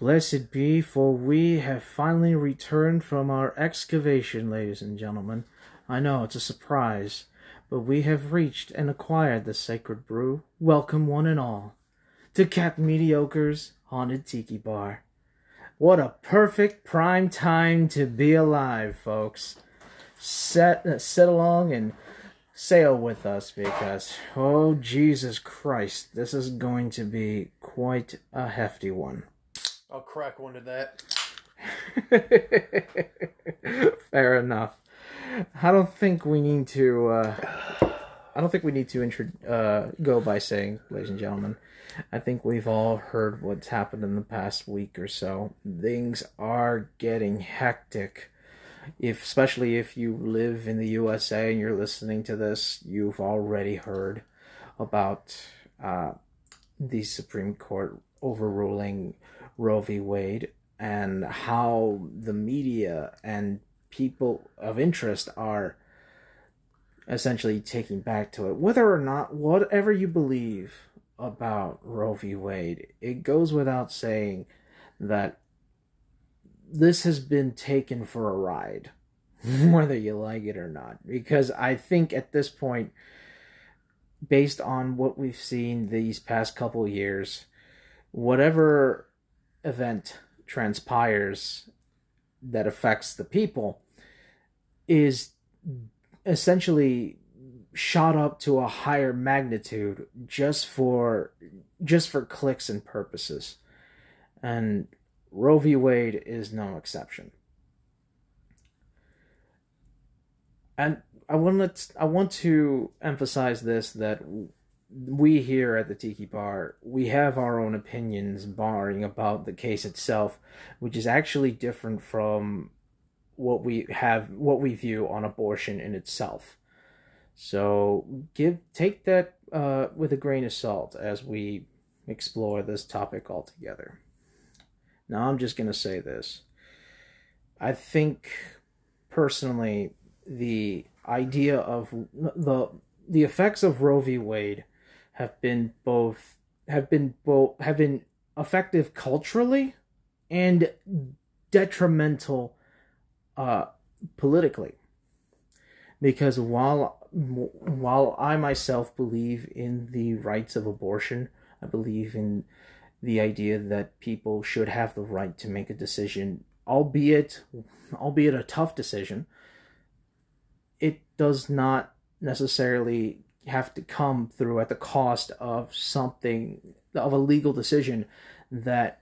Blessed be, for we have finally returned from our excavation, ladies and gentlemen. I know it's a surprise, but we have reached and acquired the sacred brew. Welcome, one and all, to Captain Mediocre's Haunted Tiki Bar. What a perfect prime time to be alive, folks. Set, uh, sit along and sail with us because, oh Jesus Christ, this is going to be quite a hefty one. I'll crack one to that. Fair enough. I don't think we need to. Uh, I don't think we need to intro- uh, go by saying, ladies and gentlemen. I think we've all heard what's happened in the past week or so. Things are getting hectic. If especially if you live in the USA and you're listening to this, you've already heard about uh, the Supreme Court overruling Roe v. Wade and how the media and people of interest are essentially taking back to it. Whether or not, whatever you believe about Roe v. Wade, it goes without saying that this has been taken for a ride, whether you like it or not. Because I think at this point, based on what we've seen these past couple years, whatever event transpires that affects the people is essentially shot up to a higher magnitude just for just for clicks and purposes and Roe v. Wade is no exception. And I want to I want to emphasize this that we here at the Tiki Bar, we have our own opinions barring about the case itself, which is actually different from what we have what we view on abortion in itself. So give take that uh, with a grain of salt as we explore this topic altogether. Now I'm just gonna say this. I think personally the idea of the the effects of Roe v. Wade have been both have been both have been effective culturally and detrimental uh, politically because while while I myself believe in the rights of abortion, I believe in the idea that people should have the right to make a decision, albeit albeit a tough decision. It does not necessarily have to come through at the cost of something of a legal decision that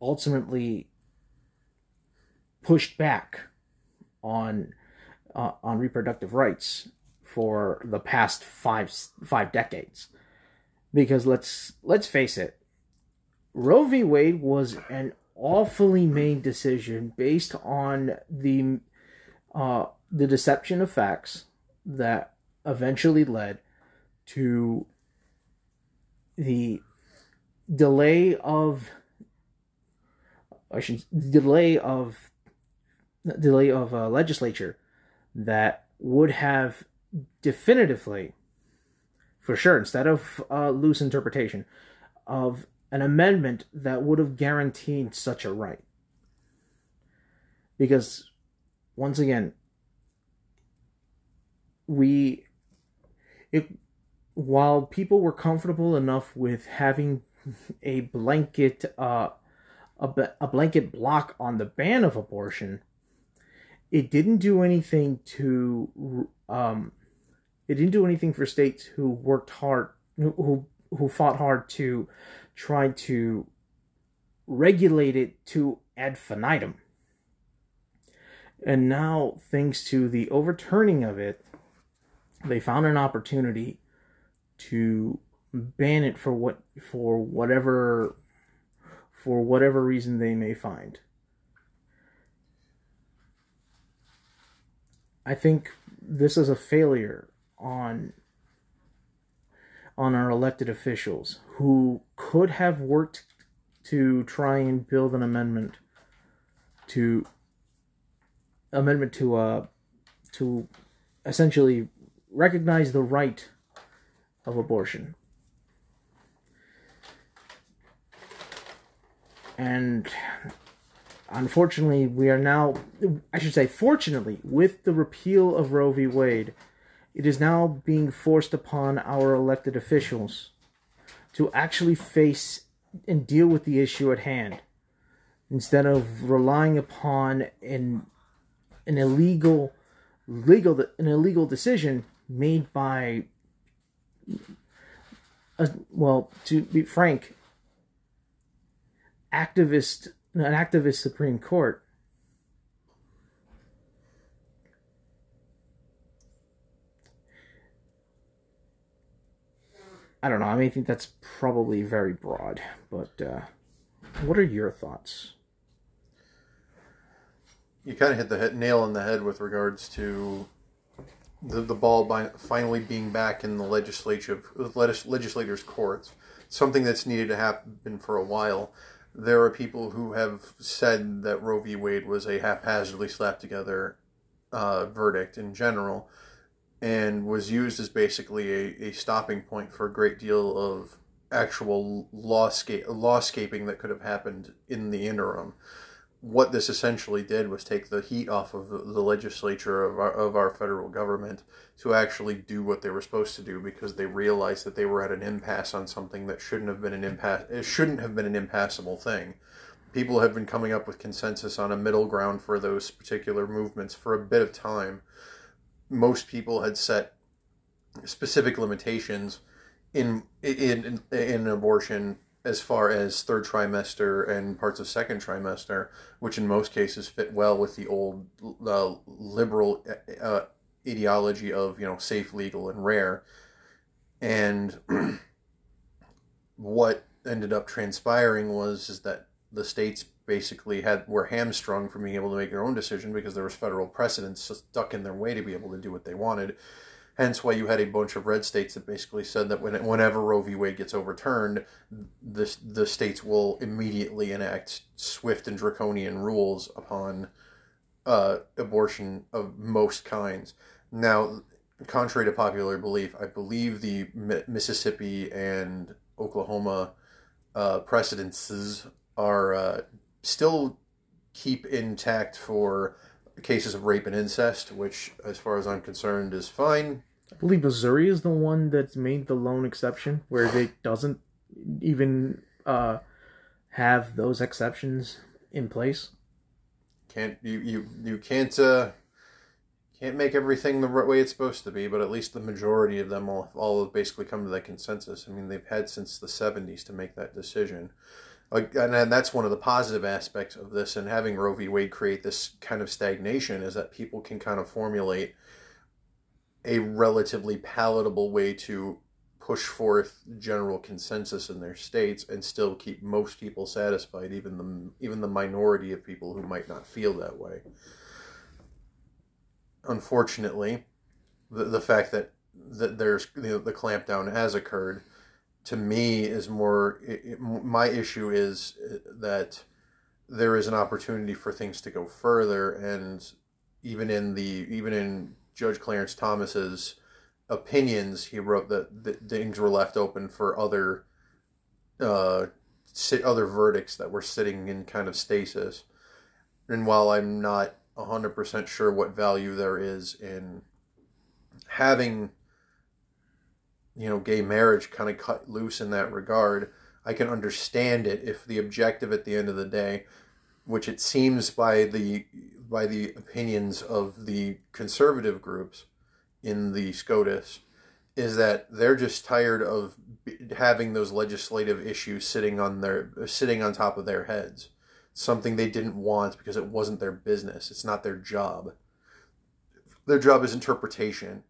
ultimately pushed back on uh, on reproductive rights for the past five five decades. Because let's let's face it Roe v. Wade was an awfully made decision based on the uh, the deception of facts that eventually led to the delay of I should delay of delay of a legislature that would have definitively, for sure, instead of uh, loose interpretation, of an amendment that would have guaranteed such a right. Because, once again, we, it, while people were comfortable enough with having a blanket, uh, a, a blanket block on the ban of abortion, it didn't do anything to um, it didn't do anything for states who worked hard who who fought hard to try to regulate it to ad infinitum. And now, thanks to the overturning of it, they found an opportunity to ban it for what for whatever for whatever reason they may find. I think this is a failure on on our elected officials who could have worked to try and build an amendment to amendment to uh to essentially recognize the right of abortion. and unfortunately, we are now, I should say, fortunately, with the repeal of Roe v. Wade, it is now being forced upon our elected officials to actually face and deal with the issue at hand instead of relying upon an an illegal legal an illegal decision made by a, well to be frank activist an activist supreme court I don't know. I mean, I think that's probably very broad, but uh, what are your thoughts? You kind of hit the hit, nail on the head with regards to the the ball by finally being back in the legislature legislators' courts. Something that's needed to happen for a while. There are people who have said that Roe v. Wade was a haphazardly slapped together uh, verdict in general and was used as basically a, a stopping point for a great deal of actual lawscape, lawscaping that could have happened in the interim. What this essentially did was take the heat off of the legislature of our, of our federal government to actually do what they were supposed to do because they realized that they were at an impasse on something that shouldn't have been an impasse. It shouldn't have been an impassable thing. People have been coming up with consensus on a middle ground for those particular movements for a bit of time most people had set specific limitations in in in, in abortion as far as third trimester and parts of second trimester, which in most cases fit well with the old uh, liberal uh, ideology of you know safe, legal, and rare. And what ended up transpiring was is that the states basically had were hamstrung from being able to make their own decision because there was federal precedents stuck in their way to be able to do what they wanted. Hence, why you had a bunch of red states that basically said that when, whenever Roe v. Wade gets overturned, the the states will immediately enact swift and draconian rules upon uh, abortion of most kinds. Now, contrary to popular belief, I believe the Mississippi and Oklahoma uh, precedences are uh, still keep intact for cases of rape and incest, which, as far as I'm concerned, is fine. I believe Missouri is the one that's made the lone exception, where it doesn't even uh, have those exceptions in place. Can't you you you can't uh, can't make everything the right way it's supposed to be, but at least the majority of them all all have basically come to that consensus. I mean, they've had since the '70s to make that decision and that's one of the positive aspects of this and having Roe v. Wade create this kind of stagnation is that people can kind of formulate a relatively palatable way to push forth general consensus in their states and still keep most people satisfied, even the even the minority of people who might not feel that way. Unfortunately, the the fact that that there's you know, the clampdown has occurred to me is more it, it, my issue is uh, that there is an opportunity for things to go further and even in the even in Judge Clarence Thomas's opinions he wrote that, that things were left open for other uh sit, other verdicts that were sitting in kind of stasis. And while I'm not 100% sure what value there is in having you know, gay marriage kind of cut loose in that regard. I can understand it if the objective at the end of the day, which it seems by the by the opinions of the conservative groups in the SCOTUS, is that they're just tired of having those legislative issues sitting on their sitting on top of their heads. Something they didn't want because it wasn't their business. It's not their job. Their job is interpretation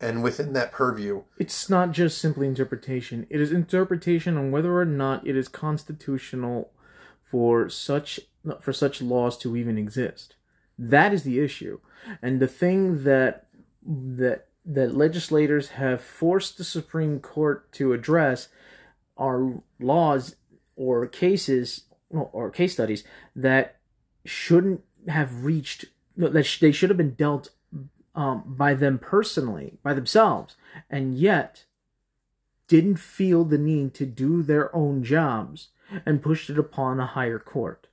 and within that purview. It's not just simply interpretation. It is interpretation on whether or not it is constitutional for such for such laws to even exist. That is the issue. And the thing that that that legislators have forced the supreme court to address are laws or cases or case studies that shouldn't have reached that they should have been dealt um, by them personally, by themselves, and yet didn't feel the need to do their own jobs and pushed it upon a higher court.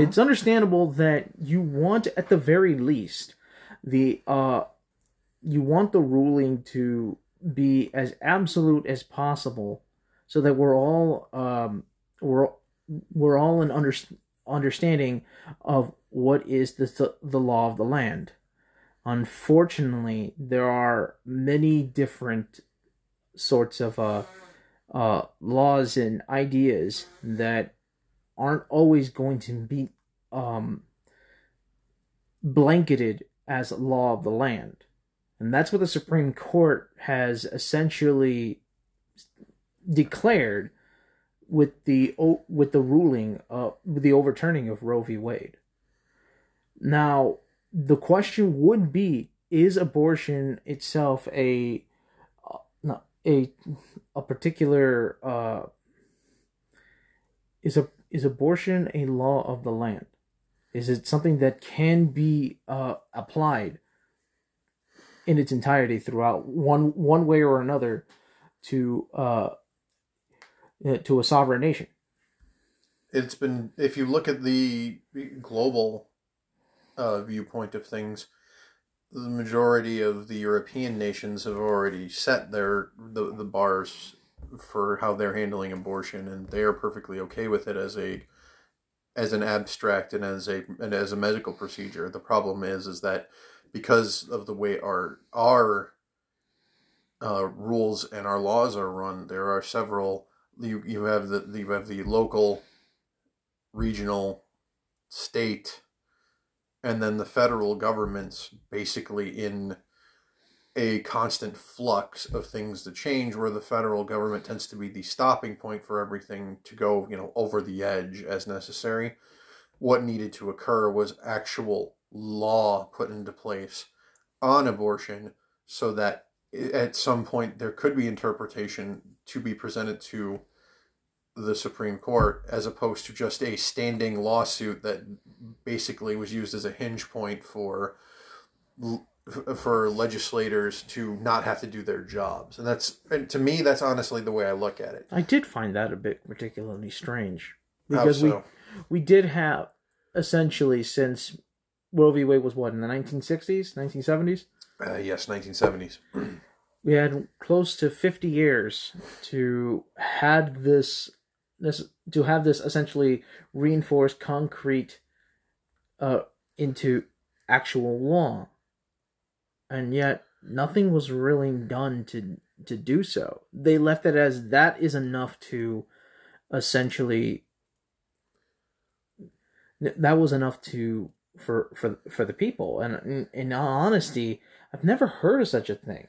It's understandable that you want, at the very least, the uh, you want the ruling to be as absolute as possible, so that we're all um, we're we're all in under, understanding of what is the the law of the land. Unfortunately, there are many different sorts of uh, uh, laws and ideas that aren't always going to be um, blanketed as law of the land. And that's what the Supreme Court has essentially declared with the with the ruling uh, with the overturning of Roe v. Wade. Now, the question would be: Is abortion itself a uh, a a particular uh, is a is abortion a law of the land? Is it something that can be uh, applied in its entirety throughout one one way or another to uh, to a sovereign nation? It's been if you look at the global uh, viewpoint of things, the majority of the European nations have already set their the, the bars for how they're handling abortion, and they are perfectly okay with it as a as an abstract and as a and as a medical procedure. The problem is is that because of the way our our uh, rules and our laws are run, there are several. You you have the you have the local, regional, state, and then the federal governments basically in a constant flux of things to change where the federal government tends to be the stopping point for everything to go you know over the edge as necessary. What needed to occur was actual law put into place on abortion so that at some point there could be interpretation to be presented to the Supreme Court as opposed to just a standing lawsuit that basically was used as a hinge point for for legislators to not have to do their jobs. And that's and to me that's honestly the way I look at it. I did find that a bit particularly strange because so? we we did have essentially since Roe v. Wade was what in the 1960s, 1970s? Uh, yes, 1970s. we had close to 50 years to had this this to have this essentially reinforced concrete uh into actual law and yet nothing was really done to to do so. They left it as that is enough to essentially that was enough to for for for the people. And in, in honesty, I've never heard of such a thing.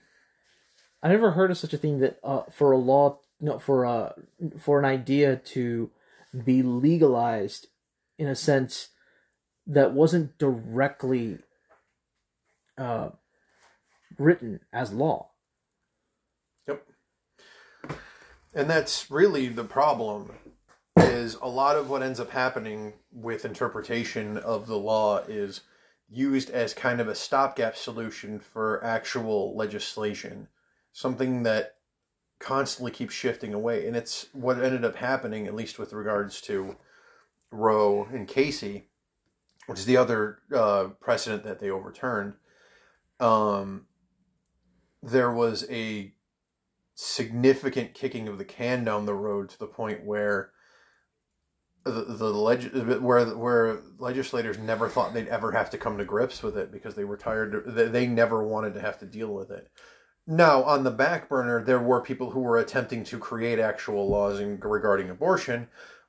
I never heard of such a thing that uh, for a law, no, for a uh, for an idea to be legalized in a sense that wasn't directly uh, written as law. Yep. And that's really the problem is a lot of what ends up happening with interpretation of the law is used as kind of a stopgap solution for actual legislation, something that constantly keeps shifting away. And it's what ended up happening, at least with regards to Roe and Casey, which is the other uh, precedent that they overturned. Um, there was a significant kicking of the can down the road to the point where the, the leg- where where legislators never thought they'd ever have to come to grips with it because they were tired they, they never wanted to have to deal with it now on the back burner there were people who were attempting to create actual laws in, regarding abortion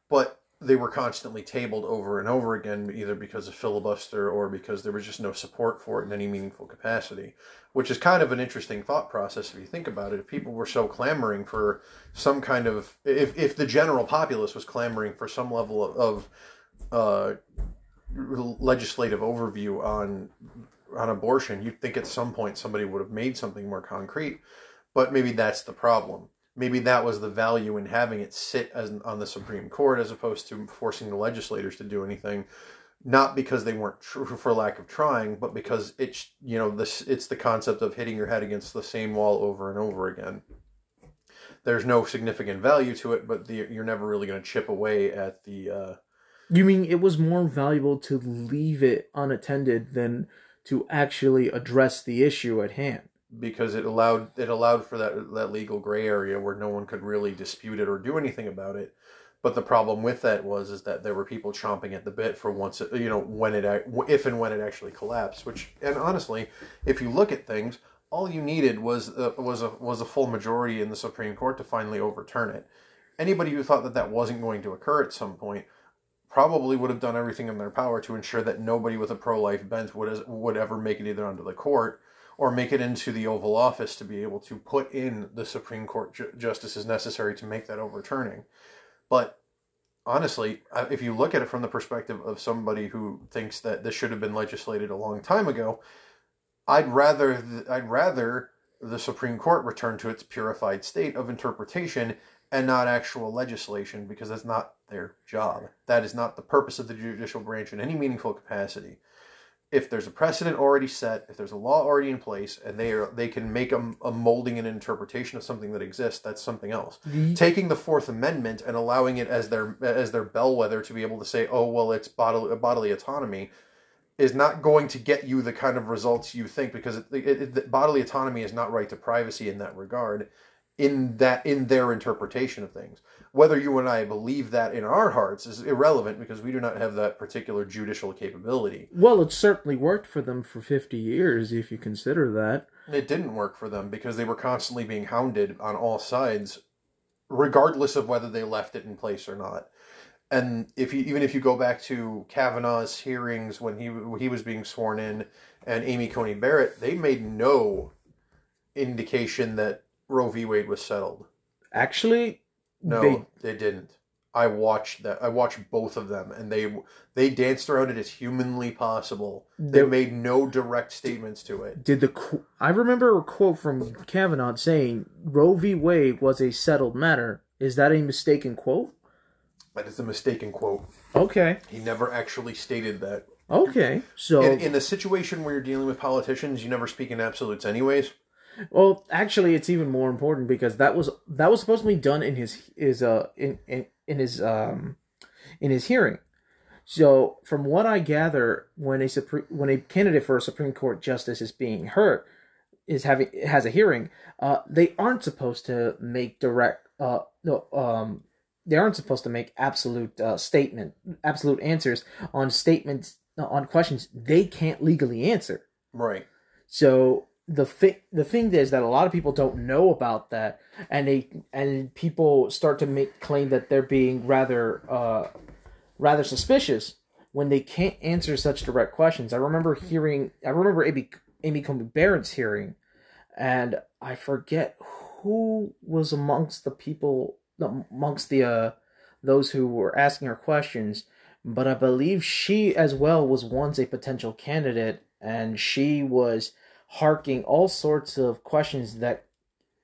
but they were constantly tabled over and over again, either because of filibuster or because there was just no support for it in any meaningful capacity, which is kind of an interesting thought process if you think about it. If people were so clamoring for some kind of, if, if the general populace was clamoring for some level of, of uh, legislative overview on on abortion, you'd think at some point somebody would have made something more concrete. But maybe that's the problem maybe that was the value in having it sit as on the Supreme Court as opposed to forcing the legislators to do anything. Not because they weren't true for lack of trying, but because it's you know this it's the concept of hitting your head against the same wall over and over again. there's no significant value to it, but the, you're never really going to chip away at the. Uh, You mean it was more valuable to leave it unattended than to actually address the issue at hand? because it allowed it allowed for that that legal gray area where no one could really dispute it or do anything about it. But the problem with that was is that there were people chomping at the bit for once it, you know when it if and when it actually collapsed. Which and honestly, if you look at things, all you needed was uh, was a was a full majority in the Supreme Court to finally overturn it. Anybody who thought that that wasn't going to occur at some point probably would have done everything in their power to ensure that nobody with a pro life bent would would ever make it either onto the court or make it into the Oval Office to be able to put in the Supreme Court ju- justices necessary to make that overturning. But honestly, if you look at it from the perspective of somebody who thinks that this should have been legislated a long time ago, I'd rather th- I'd rather the Supreme Court return to its purified state of interpretation and not actual legislation because that's not their job. That is not the purpose of the judicial branch in any meaningful capacity if there's a precedent already set, if there's a law already in place, and they are they can make a, a molding and interpretation of something that exists, that's something else. Taking the Fourth Amendment and allowing it as their as their bellwether to be able to say, oh well, it's bodily bodily autonomy, is not going to get you the kind of results you think because it, it, it, bodily autonomy is not right to privacy in that regard. In that in their interpretation of things, whether you and I believe that in our hearts is irrelevant because we do not have that particular judicial capability. Well, it certainly worked for them for 50 years, if you consider that. It didn't work for them because they were constantly being hounded on all sides, regardless of whether they left it in place or not. And if you even if you go back to Kavanaugh's hearings when he when he was being sworn in, and Amy Coney Barrett, they made no indication that Roe v. Wade was settled. Actually, No, They- they, didn't. I watched that. I watched both of them, and they they danced around it as humanly possible. They There- made no direct statements to it. did the I remember a quote from Kavanaugh saying Roe v. Wade was a settled matter. Is that a mistaken quote? That is a mistaken quote. Okay. He never actually stated that. Okay. So, In, in a situation where you're dealing with politicians, you never speak in absolutes, anyways. Well, actually, it's even more important because that was that was supposed to be done in his his uh in in, in his um in his hearing. So, from what I gather, when a supreme when a candidate for a Supreme Court justice is being heard, is having has a hearing, uh, they aren't supposed to make direct uh no um they aren't supposed to make absolute uh, statement absolute answers on statements on questions they can't legally answer. Right. So the thing the thing is that a lot of people don't know about that, and they and people start to make claim that they're being rather uh, rather suspicious when they can't answer such direct questions. I remember hearing I remember Amy Amy Coney Barrett's hearing, and I forget who was amongst the people amongst the uh, those who were asking her questions, but I believe she as well was once a potential candidate, and she was harking all sorts of questions that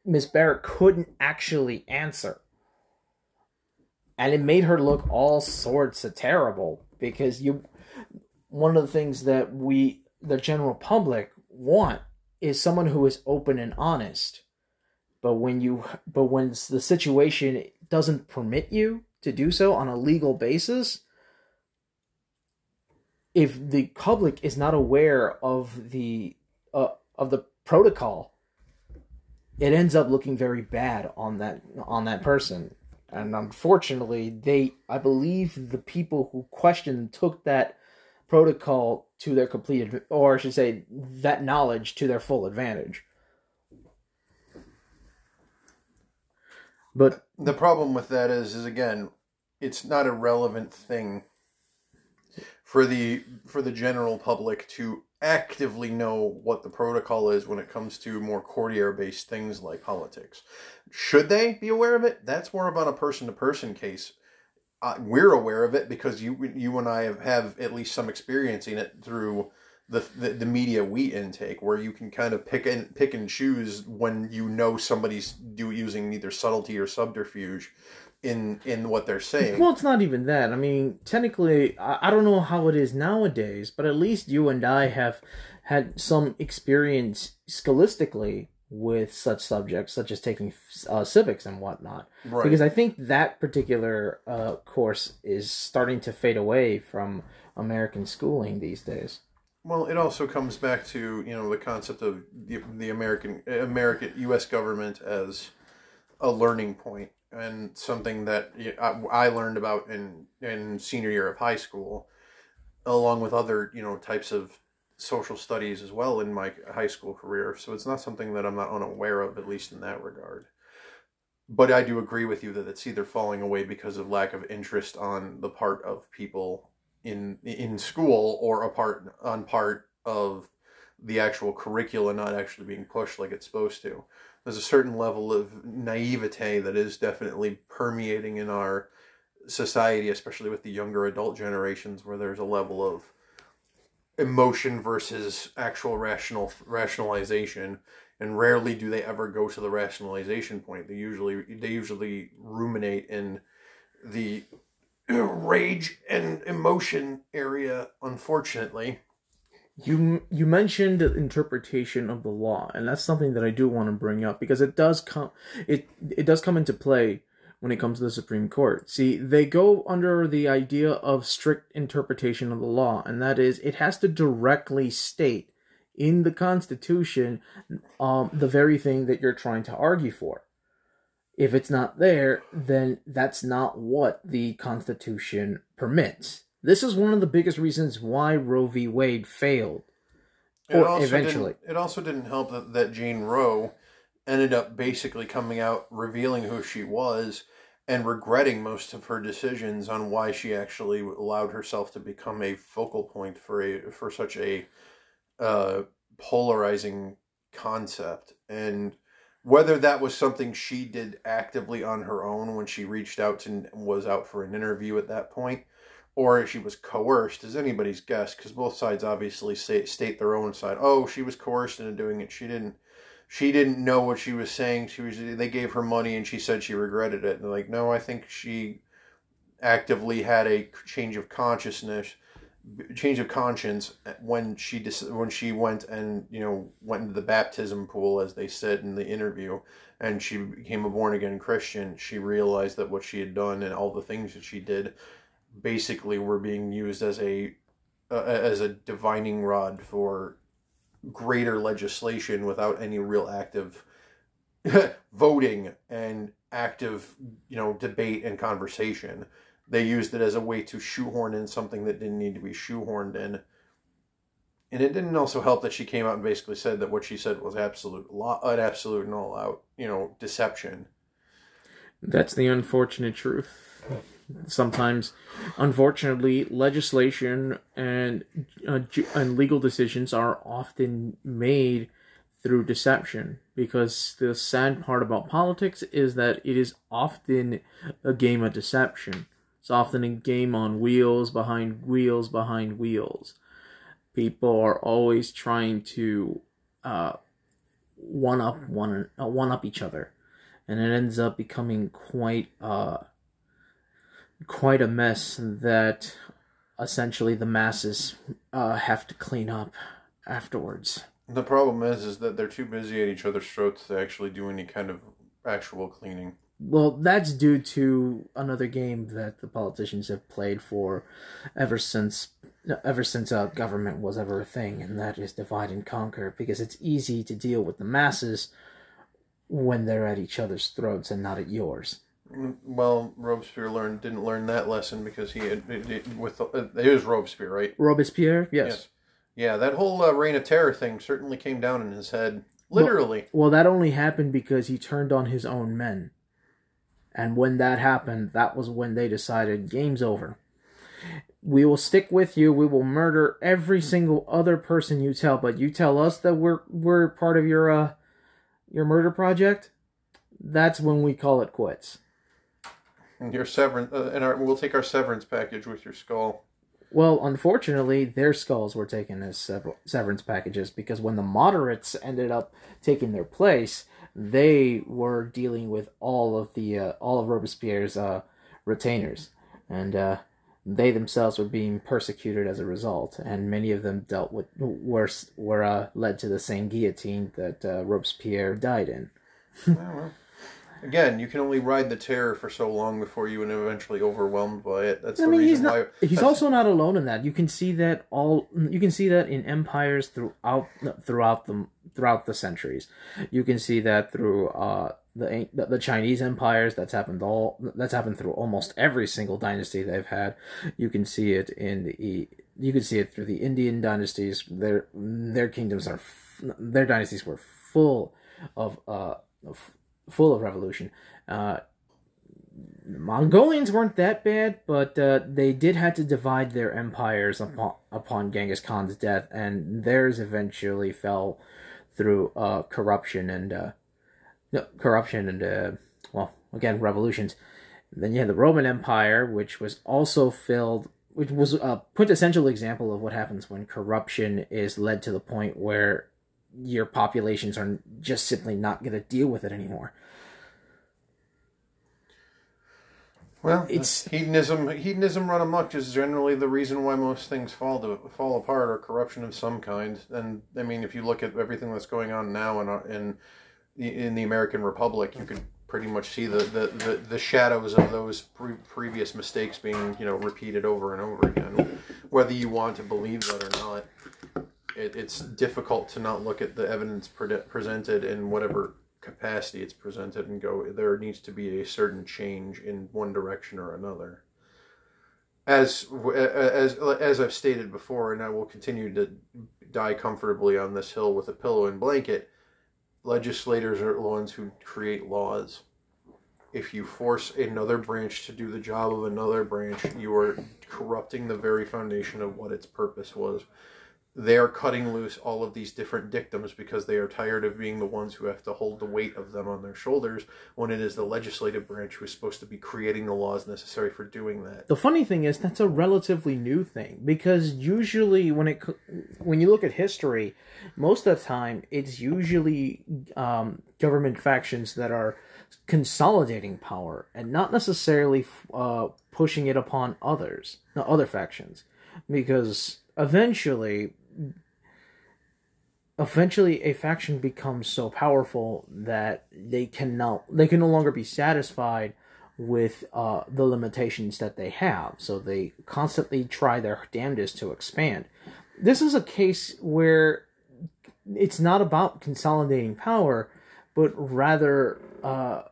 Miss Barrett couldn't actually answer. And it made her look all sorts of terrible because you one of the things that we the general public want is someone who is open and honest. But when you but when the situation doesn't permit you to do so on a legal basis, if the public is not aware of the uh, of the protocol, it ends up looking very bad on that on that person. And unfortunately, they I believe the people who questioned took that protocol to their complete or I should say that knowledge to their full advantage. But The problem with that is, is again, it's not a relevant thing for the for the general public to actively know what the protocol is when it comes to more courtier based things like politics. Should they be aware of it? That's more about a person to person case. Uh, we're aware of it because you you and I have, have at least some experience in it through the, the the media we intake, where you can kind of pick and pick and choose when you know somebody's do using either subtlety or subterfuge in in what they're saying. Well, it's not even that. I mean, technically, I, I don't know how it is nowadays, but at least you and I have had some experience scholastically with such subjects, such as taking uh, civics and whatnot. Right. Because I think that particular uh, course is starting to fade away from American schooling these days. Well, it also comes back to you know the concept of the, the American American U.S. government as a learning point and something that I, learned about in in senior year of high school, along with other you know types of social studies as well in my high school career. So it's not something that I'm not unaware of, at least in that regard. But I do agree with you that it's either falling away because of lack of interest on the part of people in in school or a part on part of the actual curricula not actually being pushed like it's supposed to. There's a certain level of naivete that is definitely permeating in our society, especially with the younger adult generations, where there's a level of emotion versus actual rational rationalization and rarely do they ever go to the rationalization point. They usually they usually ruminate in the rage and emotion area unfortunately you you mentioned the interpretation of the law and that's something that I do want to bring up because it does come it it does come into play when it comes to the Supreme Court. See, they go under the idea of strict interpretation of the law, and that is it has to directly state in the Constitution um, the very thing that you're trying to argue for. If it's not there, then that's not what the Constitution permits. This is one of the biggest reasons why Roe v. Wade failed. It Or also eventually. didn't, it also didn't help that, that Jane Roe ended up basically coming out revealing who she was and regretting most of her decisions on why she actually allowed herself to become a focal point for a for such a uh, polarizing concept and whether that was something she did actively on her own when she reached out and was out for an interview at that point or she was coerced is anybody's guess because both sides obviously say, state their own side. Oh she was coerced into doing it. She didn't she didn't know what she was saying. She was they gave her money and she said she regretted it. And like no i think she actively had a change of consciousness change of conscience when she when she went and you know went into the baptism pool as they said in the interview and she became a born again christian. She realized that what she had done and all the things that she did basically were being used as a uh, as a divining rod for greater legislation without any real active voting and active you know debate and conversation. They used it as a way to shoehorn in something that didn't need to be shoehorned in. And it didn't also help that she came out and basically said that what she said was absolute lo- an absolute and all out you know deception. That's the unfortunate truth. Sometimes, unfortunately, legislation and uh, ju- and legal decisions are often made through deception. Because the sad part about politics is that it is often a game of deception. It's often a game on wheels behind wheels behind wheels. People are always trying to uh, one up one uh, one up each other and it ends up becoming quite uh quite a mess that essentially the masses uh have to clean up afterwards. the problem is is that they're too busy at each other's throats to actually do any kind of actual cleaning Well, that's due to another game that the politicians have played for ever since ever since uh, government was ever a thing, and that is divide and conquer because it's easy to deal with the masses when they're at each other's throats and not at yours. Well, Robespierre learned didn't learn that lesson because he had it, it, with uh, it was Robespierre, right? Robespierre, yes. Yeah, that whole uh, reign of terror thing certainly came down in his head, literally. Well, that only happened because he turned on his own men. And when that happened, that was when they decided game's over. We will stick with you. We will murder every single other person you tell, but you tell us that we're we're part of your uh your murder project. That's when we call it quits. And your severance, uh, and our, we'll take our severance package with your skull. Well, unfortunately, their skulls were taken as sever- severance packages because when the moderates ended up taking their place, they were dealing with all of the uh, all of Robespierre's uh, retainers, and uh, they themselves were being persecuted as a result, and many of them dealt with were were uh, led to the same guillotine that uh, Robespierre died in. well, again, you can only ride the terror for so long before you are eventually overwhelmed by it. That's I the mean, reason he's not. why. He's also not alone in that. You can see that all. You can see that in empires throughout throughout the throughout the centuries. You can see that through uh, the the Chinese empires. That's happened all. That's happened through almost every single dynasty they've had. You can see it in the. You can see it through the Indian dynasties. Their their kingdoms are. Their dynasties were full of uh, f- full of revolution. Uh, Mongolians weren't that bad, but uh, they did have to divide their empires upon, upon Genghis Khan's death, and theirs eventually fell through uh, corruption and uh, no, corruption and uh, well, again revolutions. Then you had the Roman Empire, which was also filled, which was a quintessential example of what happens when corruption is led to the point where your populations are just simply not going to deal with it anymore. Well, It's- hedonism. Hedonism run amok is generally the reason why most things fall to fall apart or corruption of some kind. And I mean, if you look at everything that's going on now in in the- in the American Republic, you could pretty much see the the, the, the shadows of those pre- previous mistakes being you know repeated over and over again. Whether you want to believe that or not, it, it's difficult to not look at the evidence pre- presented in whatever capacity it's presented and go there needs to be a certain change in one direction or another. As as as I've stated before and I will continue to die comfortably on this hill with a pillow and blanket legislators are the ones who create laws. If you force another branch to do the job of another branch you are corrupting the very foundation of what its purpose was they are cutting loose all of these different dictums because they are tired of being the ones who have to hold the weight of them on their shoulders when it is the legislative branch who is supposed to be creating the laws necessary for doing that. The funny thing is that's a relatively new thing because usually when it when you look at history, most of the time it's usually um, government factions that are consolidating power and not necessarily uh, pushing it upon others, no, other factions, because eventually. Eventually, a faction becomes so powerful that they can no, they can no longer be satisfied with uh, the limitations that they have. So they constantly try their damnedest to expand. This is a case where it's not about consolidating power, but rather uh,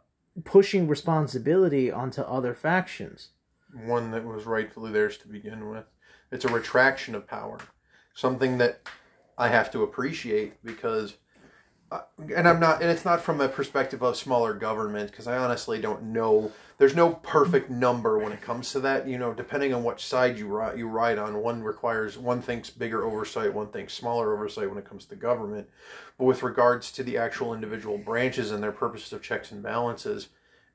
pushing responsibility onto other factions. One that was rightfully theirs to begin with. It's a retraction of power, something that I have to appreciate because, uh, and I'm not, and it's not from a perspective of smaller government because I honestly don't know. There's no perfect number when it comes to that. You know, depending on which side you ride, you ride on. One requires one thinks bigger oversight, one thinks smaller oversight when it comes to government. But with regards to the actual individual branches and their purposes of checks and balances,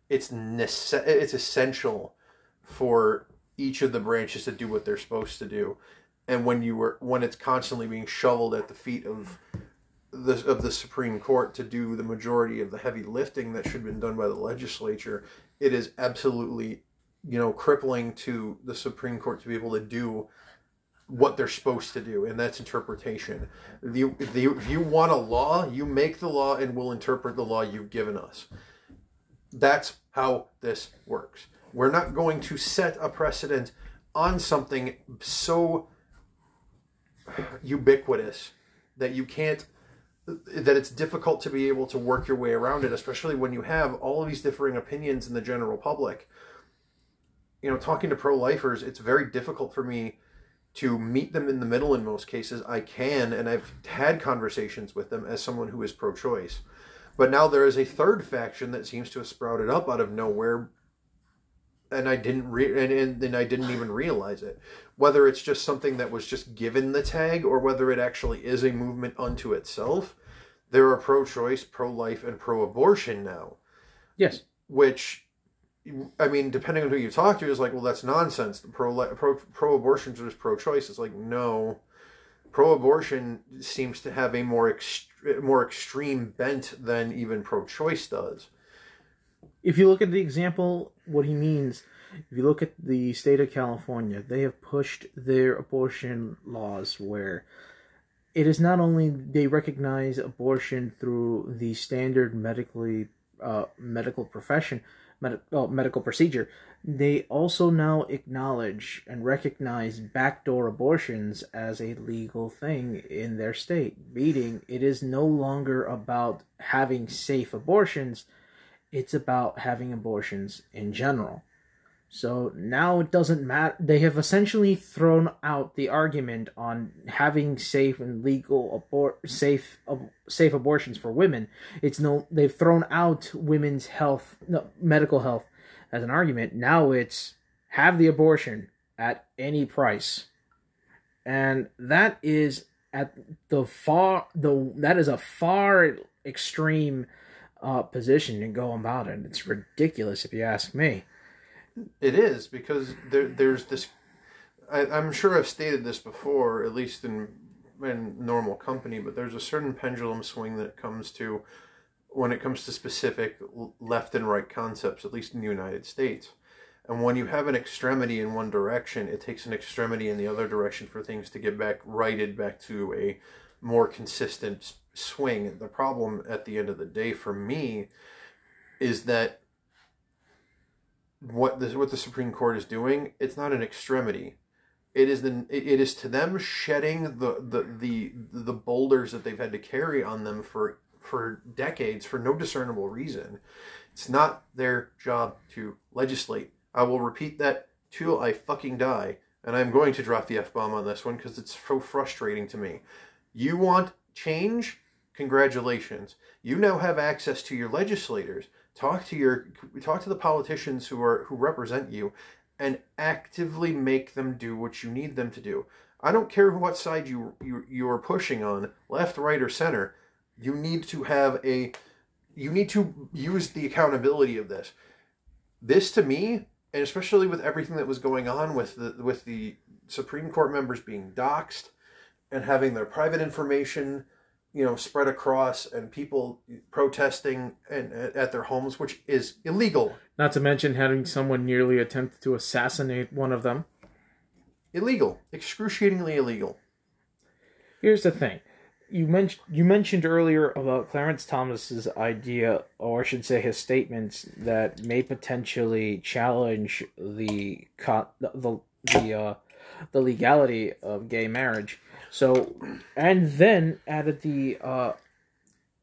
it's nece- it's essential for each of the branches to do what they're supposed to do and when you were when it's constantly being shoveled at the feet of the of the Supreme Court to do the majority of the heavy lifting that should have been done by the legislature, it is absolutely you know crippling to the Supreme Court to be able to do what they're supposed to do, and that's interpretation. The, if you want a law, you make the law and we'll interpret the law you've given us. That's how this works. We're not going to set a precedent on something so ubiquitous that you can't that it's difficult to be able to work your way around it especially when you have all of these differing opinions in the general public. You know talking to pro-lifers it's very difficult for me to meet them in the middle in most cases. I can and i've had conversations with them as someone who is pro-choice. But now there is a third faction that seems to have sprouted up out of nowhere and I didn't re- and, and, and I didn't even realize it. Whether it's just something that was just given the tag or whether it actually is a movement unto itself, there are pro-choice, pro-life, and pro-abortion now. Yes. Which, I mean, depending on who you talk to, is like, well, that's nonsense. The pro pro pro-abortion is just pro-choice. It's like no, pro-abortion seems to have a more ext- more extreme bent than even pro-choice does if you look at the example, what he means If you look at the state of California, they have pushed their abortion laws where it is not only they recognize abortion through the standard medically uh, medical profession, med- well, medical procedure, they also now acknowledge and recognize backdoor abortions as a legal thing in their state. Meaning, it is no longer about having safe abortions, it's about having abortions in general. So now it doesn't matter. They have essentially thrown out the argument on having safe and legal abort safe ab- safe abortions for women. It's no. They've thrown out women's health, no, medical health, as an argument. Now it's have the abortion at any price, and that is at the far the that is a far extreme uh, position to go about it. It's ridiculous if you ask me. It is because there, there's this. I, I'm sure I've stated this before, at least in in normal company, but there's a certain pendulum swing that comes to when it comes to specific left and right concepts, at least in the United States. And when you have an extremity in one direction, it takes an extremity in the other direction for things to get back righted back to a more consistent swing. The problem at the end of the day for me is that what the what the Supreme Court is doing, it's not an extremity. It is the it is to them shedding the the the the boulders that they've had to carry on them for for decades for no discernible reason. It's not their job to legislate. I will repeat that till I fucking die, and I'm going to drop the f bomb on this one because it's so frustrating to me. You want change? Congratulations. You now have access to your legislators talk to your talk to the politicians who are who represent you and actively make them do what you need them to do. I don't care what side you you, you are pushing on left right or center you need to have a you need to use the accountability of this. This to me and especially with everything that was going on with the with the supreme court members being doxxed and having their private information you know spread across and people protesting and at their homes which is illegal. Not to mention having someone nearly attempt to assassinate one of them. Illegal. Excruciatingly illegal. Here's the thing. You mentioned you mentioned earlier about Clarence Thomas's idea, or I should say, his statements that may potentially challenge the the the uh, the legality of gay marriage. So, and then added the uh,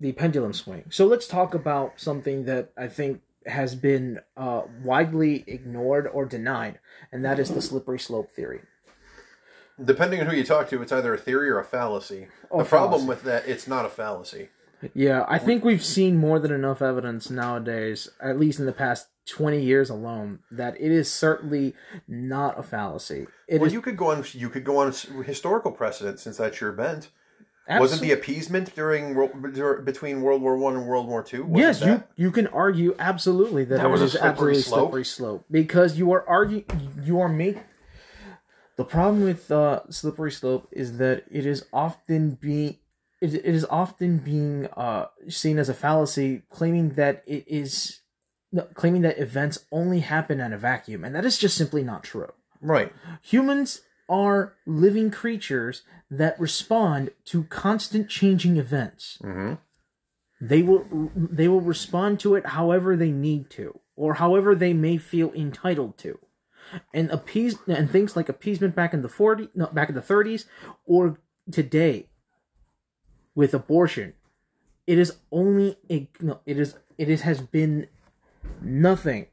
the pendulum swing. So let's talk about something that I think has been uh, widely ignored or denied, and that is the slippery slope theory. Depending on who you talk to, it's either a theory or a fallacy. Oh, the problem with that, it's not a fallacy. Yeah, I think we've seen more than enough evidence nowadays, at least in the past 20 years alone that it is certainly not a fallacy. It well, is, you could go on you could go on historical precedent since that's your bent. Absolutely. Wasn't the appeasement during between World War One and World War Two? Yes, you you can argue absolutely that, that was a absolutely slope? slippery slope because you are arguing you are making the problem with uh, slippery slope is that it is often being it, it is often being uh, seen as a fallacy, claiming that it is claiming that events only happen in a vacuum, and that is just simply not true. Right. Humans are living creatures that respond to constant changing events. Mm-hmm. They will they will respond to it however they need to, or however they may feel entitled to. And appease and things like appeasement back in the forty no, back in the thirties or today with abortion, it is only a no, it is it is has been nothing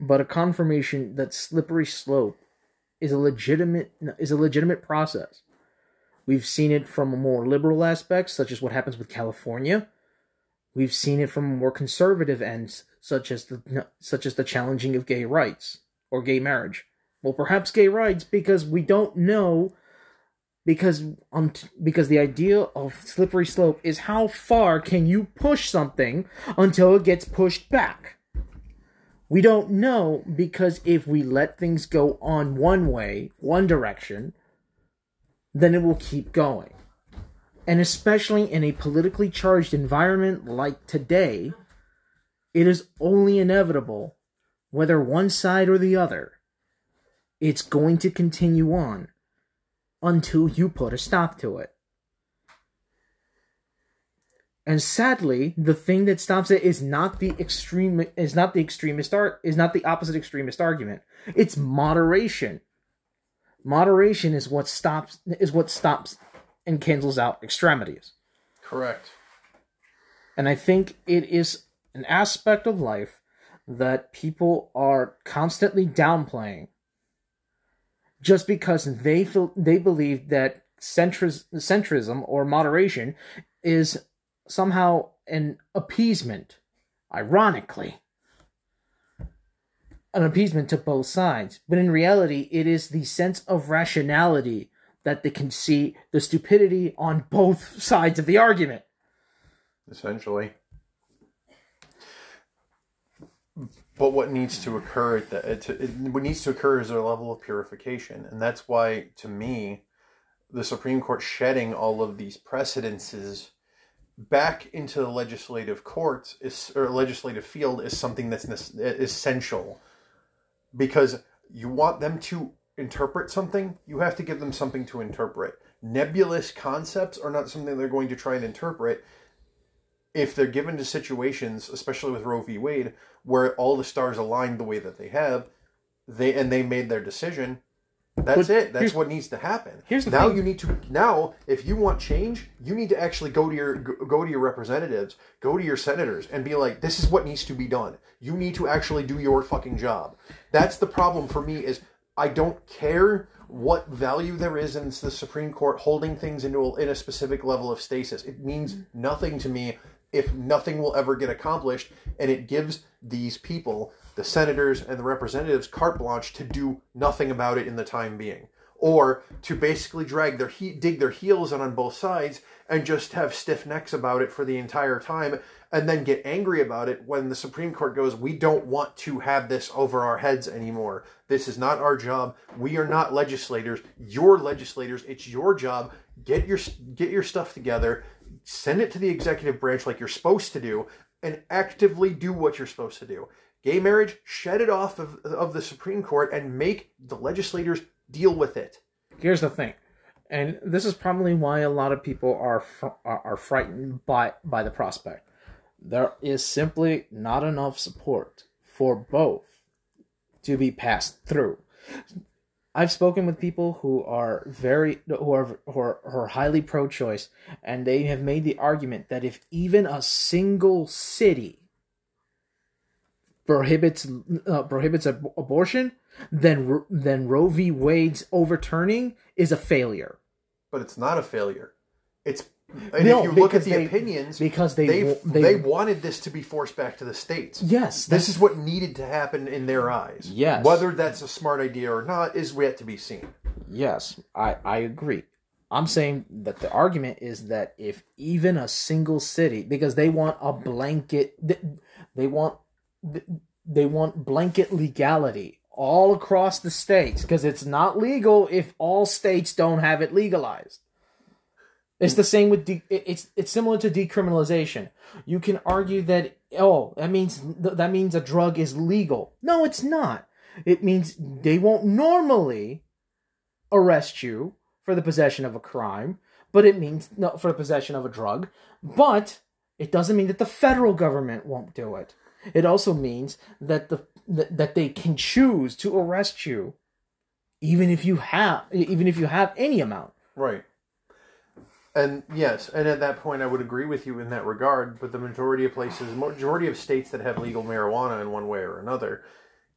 but a confirmation that slippery slope is a legitimate is a legitimate process. We've seen it from more liberal aspects, such as what happens with California. We've seen it from more conservative ends, such as the such as the challenging of gay rights or gay marriage. Well, perhaps gay rights because we don't know because because the idea of slippery slope is how far can you push something until it gets pushed back? We don't know because if we let things go on one way one direction then it will keep going. And especially in a politically charged environment like today it is only inevitable whether one side or the other, it's going to continue on until you put a stop to it. And sadly, the thing that stops it is not the extreme is not the extremist art is not the opposite extremist argument. It's moderation. Moderation is what stops is what stops and cancels out extremities. Correct. And I think it is an aspect of life that people are constantly downplaying just because they feel they believe that centris, centrism or moderation is somehow an appeasement ironically. An appeasement to both sides. But in reality it is the sense of rationality that they can see the stupidity on both sides of the argument. Essentially. But what needs to occur that it, it, what needs to occur is a level of purification, and that's why, to me, the Supreme Court shedding all of these precedences back into the legislative courts is or legislative field is something that's essential. Because you want them to interpret something, you have to give them something to interpret. Nebulous concepts are not something they're going to try and interpret if they're given to situations, especially with Roe v. Wade, where all the stars aligned the way that they have, they and they made their decision. That's but it. That's what needs to happen. Here's the now thing. you need to now if you want change, you need to actually go to your go to your representatives, go to your senators, and be like, this is what needs to be done. You need to actually do your fucking job. That's the problem for me. Is I don't care what value there is in the Supreme Court holding things into a, in a specific level of stasis. It means nothing to me if nothing will ever get accomplished. And it gives these people, the senators and the representatives, carte blanche to do nothing about it in the time being. Or to basically drag their he- dig their heels in on both sides and just have stiff necks about it for the entire time and then get angry about it when the Supreme Court goes, We don't want to have this over our heads anymore. This is not our job. We are not legislators. You're legislators. It's your job. Get your get your stuff together send it to the executive branch like you're supposed to do, and actively do what you're supposed to do. Gay marriage, shed it off of, of the Supreme Court and make the legislators deal with it. Here's the thing, and this is probably why a lot of people are fr- are frightened by by the prospect. There is simply not enough support for both to be passed through. I've spoken with people who are very who are who are, who are highly pro-choice, and they have made the argument that if even a single city prohibits uh, prohibits ab- abortion, then then Roe v. Wade's overturning is a failure. But it's not a failure. It's and no, if you look at the they, opinions, because they, they they wanted this to be forced back to the states. Yes, this is what needed to happen in their eyes. Yes, whether that's a smart idea or not is yet to be seen. Yes, I I agree. I'm saying that the argument is that if even a single city, because they want a blanket, they want they want blanket legality all across the states because it's not legal if all states don't have it legalized. It's the same with de- it's it's similar to decriminalization. You can argue that oh that means that means a drug is legal. No, it's not. It means they won't normally arrest you for the possession of a crime, but it means no, for the possession of a drug. But it doesn't mean that the federal government won't do it. It also means that the that, they can choose to arrest you, even if you have even if you have any amount. Right. And yes, and at that point, I would agree with you in that regard. But the majority of places, majority of states that have legal marijuana in one way or another,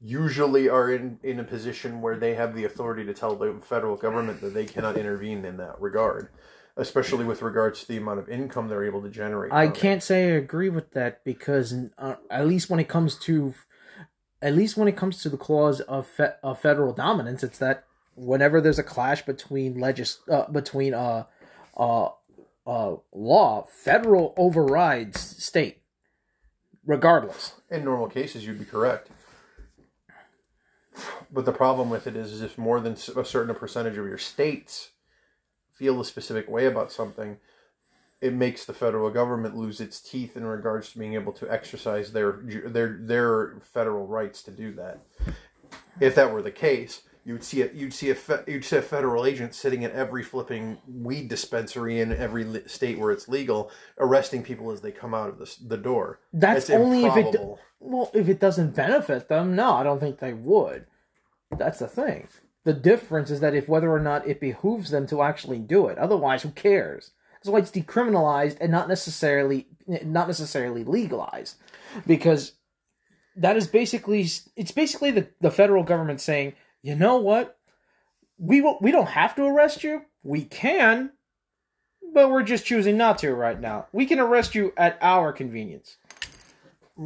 usually are in in a position where they have the authority to tell the federal government that they cannot intervene in that regard, especially with regards to the amount of income they're able to generate. I can't it. say I agree with that because uh, at least when it comes to, at least when it comes to the clause of, fe- of federal dominance, it's that whenever there's a clash between legis uh, between uh uh, uh, law, federal overrides state, regardless. In normal cases, you'd be correct. But the problem with it is, is if more than a certain percentage of your states feel a specific way about something, it makes the federal government lose its teeth in regards to being able to exercise their their their federal rights to do that. If that were the case, you'd see a, you'd see a fe- you'd see a federal agent sitting at every flipping weed dispensary in every li- state where it's legal, arresting people as they come out of the the door. That's It's only if it well, if it doesn't benefit them. No, I don't think they would. That's the thing. The difference is that if whether or not it behooves them to actually do it. Otherwise, who cares? That's why it's decriminalized and not necessarily not necessarily legalized, because that is basically it's basically the, the federal government saying, you know what, we will, we don't have to arrest you. We can, but we're just choosing not to right now. We can arrest you at our convenience.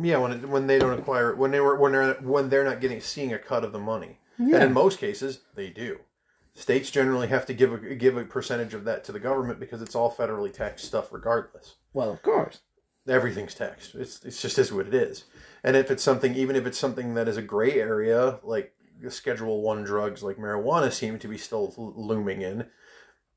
Yeah, when it, when they don't acquire when they were when they're when they're not getting seeing a cut of the money, Yeah. and in most cases they do. States generally have to give a give a percentage of that to the government because it's all federally taxed stuff, regardless. Well, of course. Everything's taxed. It's it's just is what it is. And if it's something, even if it's something that is a gray area, like Schedule One drugs, like marijuana, seem to be still looming in,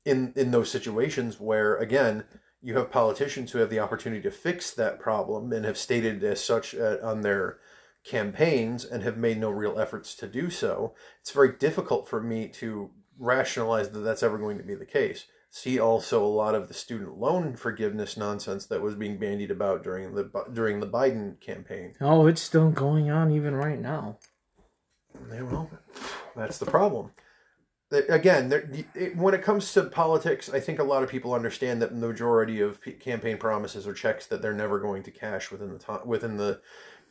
in in those situations where again you have politicians who have the opportunity to fix that problem and have stated as such uh, on their campaigns and have made no real efforts to do so. It's very difficult for me to rationalize that that's ever going to be the case. See also a lot of the student loan forgiveness nonsense that was being bandied about during the during the Biden campaign. Oh, it's still going on even right now. Yeah, well, that's the problem. Again, it, when it comes to politics, I think a lot of people understand that the majority of p- campaign promises are checks that they're never going to cash within the time within the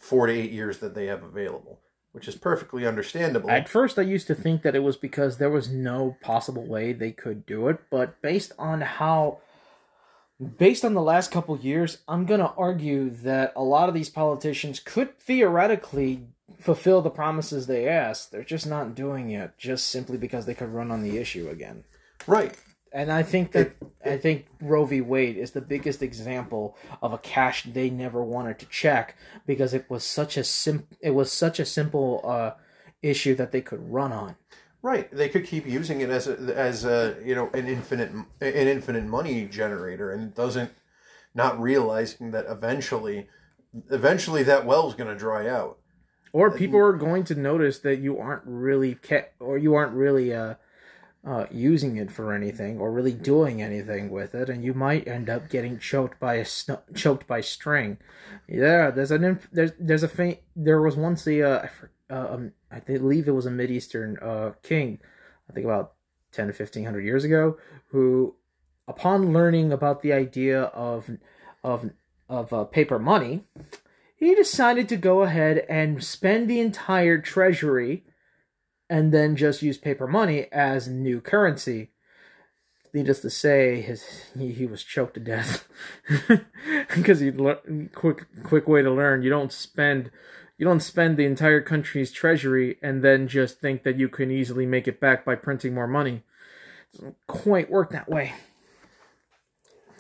four to eight years that they have available, which is perfectly understandable. At first, I used to think that it was because there was no possible way they could do it, but based on how. Based on the last couple years, I'm going to argue that a lot of these politicians could theoretically fulfill the promises they asked. They're just not doing it, just simply because they could run on the issue again. right. And I think that I think Roe v. Wade is the biggest example of a cash they never wanted to check because it was such a sim it was such a simple uh, issue that they could run on. Right. They could keep using it as a, as a you know an infinite an infinite money generator, and doesn't not realizing that eventually eventually that well's going to dry out. Or people are going to notice that you aren't really ca- or you aren't really uh, uh, using it for anything or really doing anything with it, and you might end up getting choked by a sn- choked by string. Yeah, there's an inf- there's there's a faint. There was once a uh, I, for, uh, um, I believe it was a mid eastern uh, king, I think about ten to fifteen hundred years ago, who, upon learning about the idea of of of uh, paper money, he decided to go ahead and spend the entire treasury and then just use paper money as new currency. Needless to say, his he, he was choked to death because he quick quick way to learn. You don't spend you don't spend the entire country's treasury and then just think that you can easily make it back by printing more money. It doesn't quite work that way.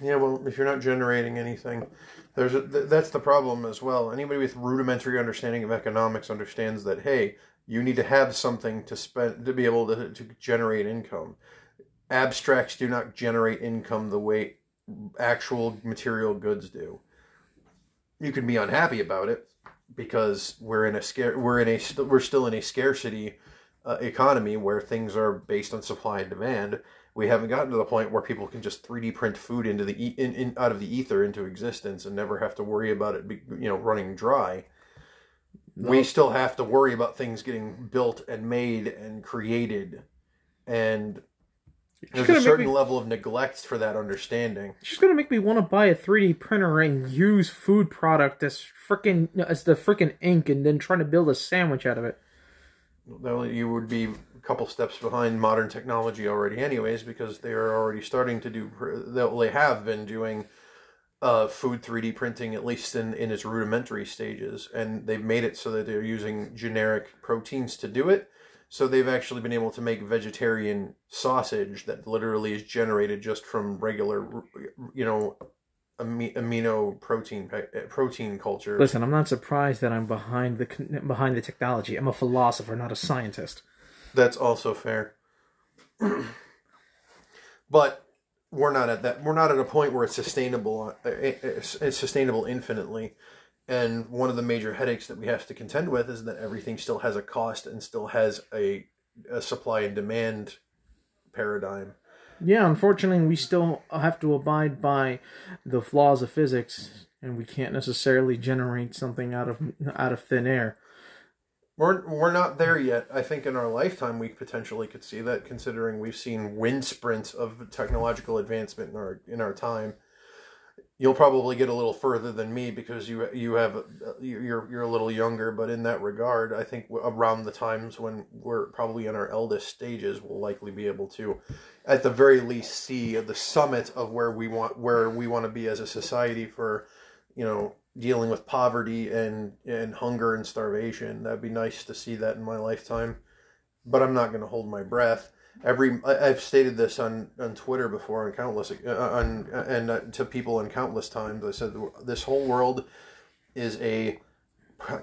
Yeah, well, if you're not generating anything, there's a, th- that's the problem as well. Anybody with rudimentary understanding of economics understands that hey, you need to have something to spend to be able to to generate income. Abstracts do not generate income the way actual material goods do. You can be unhappy about it because we're in a scare we're in a we're still in a scarcity uh, economy where things are based on supply and demand we haven't gotten to the point where people can just 3D print food into the e- in, in out of the ether into existence and never have to worry about it, be, you know, running dry. We still have to worry about things getting built and made and created, and there's a certain me- level of neglect for that understanding. She's gonna make me want to buy a 3D printer and use food product as freaking as the freaking ink, and then trying to build a sandwich out of it. Though you would be couple steps behind modern technology already, anyways, because they are already starting to do. They have been doing uh, food 3D printing, at least in, in its rudimentary stages, and they've made it so that they're using generic proteins to do it. So they've actually been able to make vegetarian sausage that literally is generated just from regular, you know, ami- amino protein protein culture. Listen, I'm not surprised that I'm behind the behind the technology. I'm a philosopher, not a scientist. That's also fair. but we're not at that. We're not at a point where it's sustainable. uh, It's sustainable infinitely. And one of the major headaches that we have to contend with is that everything still has a cost and still has a, a supply and demand paradigm. Yeah, unfortunately, we still have to abide by the flaws of physics, and we can't necessarily generate something out of out of thin air. We're we're not there yet. I think in our lifetime we potentially could see that, considering we've seen wind sprints of technological advancement in our in our time. You'll probably get a little further than me because you you have you're you're a little younger, but in that regard, I think around the times when we're probably in our eldest stages, we'll likely be able to, at the very least, see the summit of where we want where we want to be as a society for, you know, dealing with poverty and and hunger and starvation. That'd be nice to see that in my lifetime, but I'm not going to hold my breath. Every I've stated this on, on Twitter before on countless uh, on and uh, to people in countless times. I said this whole world is a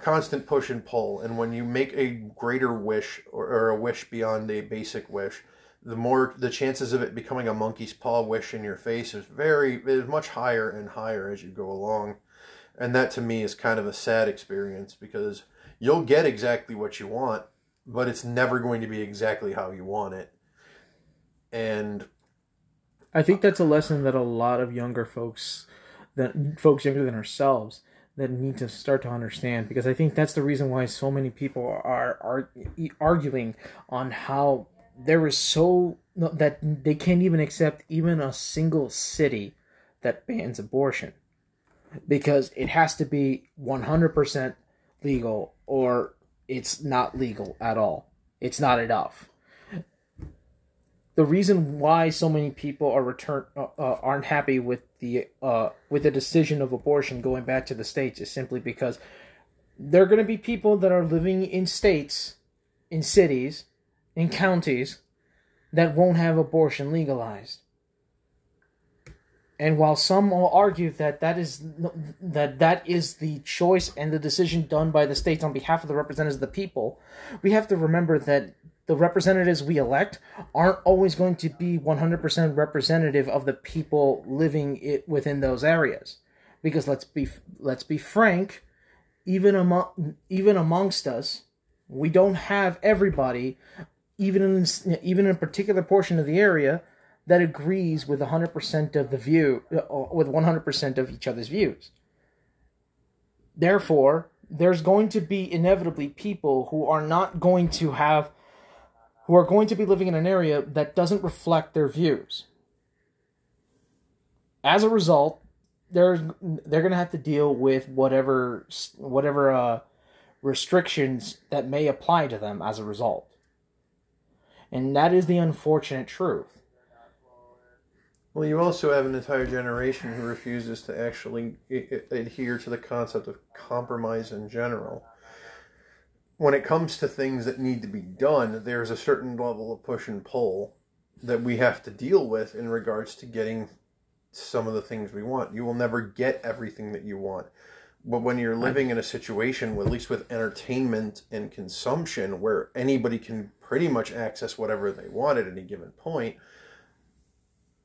constant push and pull, and when you make a greater wish or, or a wish beyond a basic wish, the more the chances of it becoming a monkey's paw wish in your face is very is much higher and higher as you go along and that to me is kind of a sad experience because you'll get exactly what you want but it's never going to be exactly how you want it. And I think that's a lesson that a lot of younger folks, that folks younger than ourselves, that need to start to understand because I think that's the reason why so many people are are arguing on how there is so that they can't even accept even a single city that bans abortion because it has to be 100% legal or it's not legal at all. It's not enough. The reason why so many people are return uh, uh, aren't happy with the uh, with the decision of abortion going back to the states is simply because there are going to be people that are living in states, in cities, in counties that won't have abortion legalized. And while some will argue that that is that that is the choice and the decision done by the states on behalf of the representatives of the people, we have to remember that the representatives we elect aren't always going to be 100% representative of the people living it within those areas. Because let's be let's be frank, even among even amongst us, we don't have everybody even in even in a particular portion of the area that agrees with 100% of the view with 100% of each other's views. Therefore there's going to be inevitably people who are not going to have who are going to be living in an area that doesn't reflect their views. As a result they're they're going to have to deal with whatever whatever uh, restrictions that may apply to them as a result. And that is the unfortunate truth well, you also have an entire generation who refuses to actually adhere to the concept of compromise in general. When it comes to things that need to be done, there's a certain level of push and pull that we have to deal with in regards to getting some of the things we want. You will never get everything that you want. But when you're living in a situation, at least with entertainment and consumption, where anybody can pretty much access whatever they want at any given point,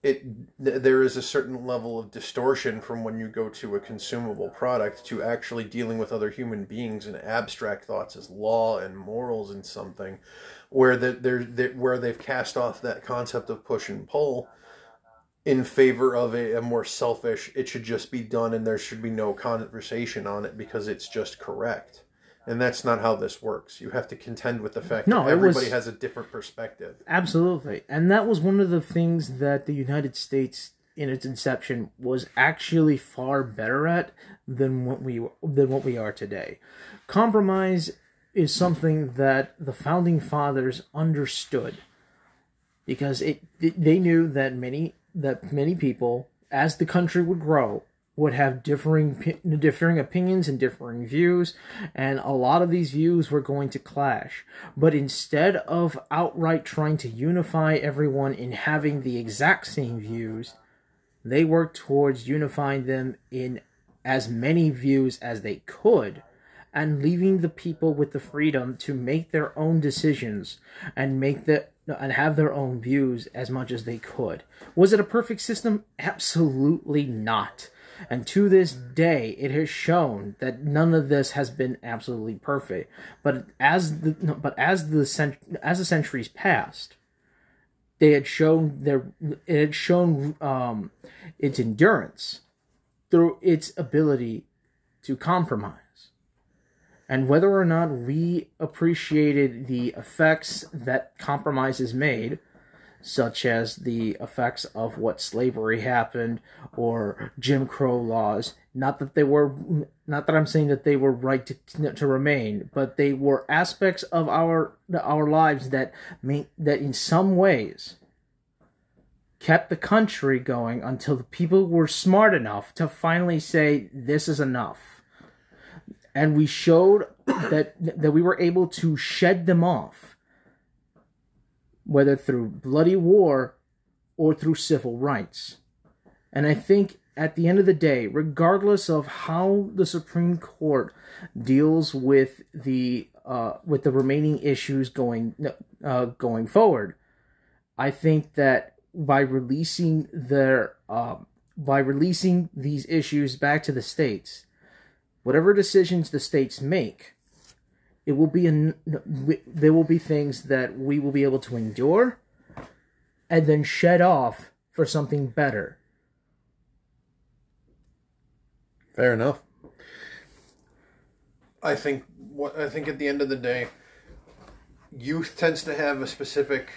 it th- there is a certain level of distortion from when you go to a consumable product to actually dealing with other human beings and abstract thoughts as law and morals and something where that they're, where they've cast off that concept of push and pull in favor of a, a more selfish it should just be done and there should be no conversation on it because it's just correct and that's not how this works. You have to contend with the fact no, that everybody was, has a different perspective. Absolutely. And that was one of the things that the United States in its inception was actually far better at than what we than what we are today. Compromise is something that the founding fathers understood because it they knew that many that many people as the country would grow would have differing differing opinions and differing views and a lot of these views were going to clash but instead of outright trying to unify everyone in having the exact same views they worked towards unifying them in as many views as they could and leaving the people with the freedom to make their own decisions and make the and have their own views as much as they could. Was it a perfect system? Absolutely not. And to this day, it has shown that none of this has been absolutely perfect. But as the but as the cent- as the centuries passed, they had shown their it had shown um, its endurance through its ability to compromise. And whether or not we appreciated the effects that compromises made, such as the effects of what slavery happened or Jim Crow laws. Not that they were, not that I'm saying that they were right to to remain, but they were aspects of our our lives that may, that in some ways kept the country going until the people were smart enough to finally say this is enough. And we showed that that we were able to shed them off whether through bloody war or through civil rights. And I think at the end of the day, regardless of how the Supreme Court deals with the uh, with the remaining issues going uh, going forward, I think that by releasing their uh, by releasing these issues back to the states, whatever decisions the states make, it will be an, there will be things that we will be able to endure and then shed off for something better. Fair enough. I think what I think at the end of the day, youth tends to have a specific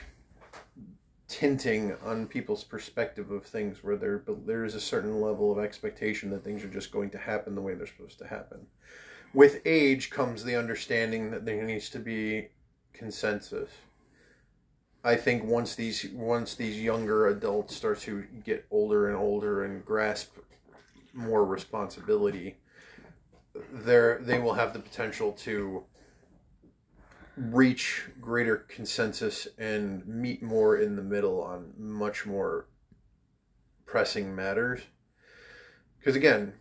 tinting on people's perspective of things where there there is a certain level of expectation that things are just going to happen the way they're supposed to happen with age comes the understanding that there needs to be consensus. I think once these once these younger adults start to get older and older and grasp more responsibility, there they will have the potential to reach greater consensus and meet more in the middle on much more pressing matters. Because again,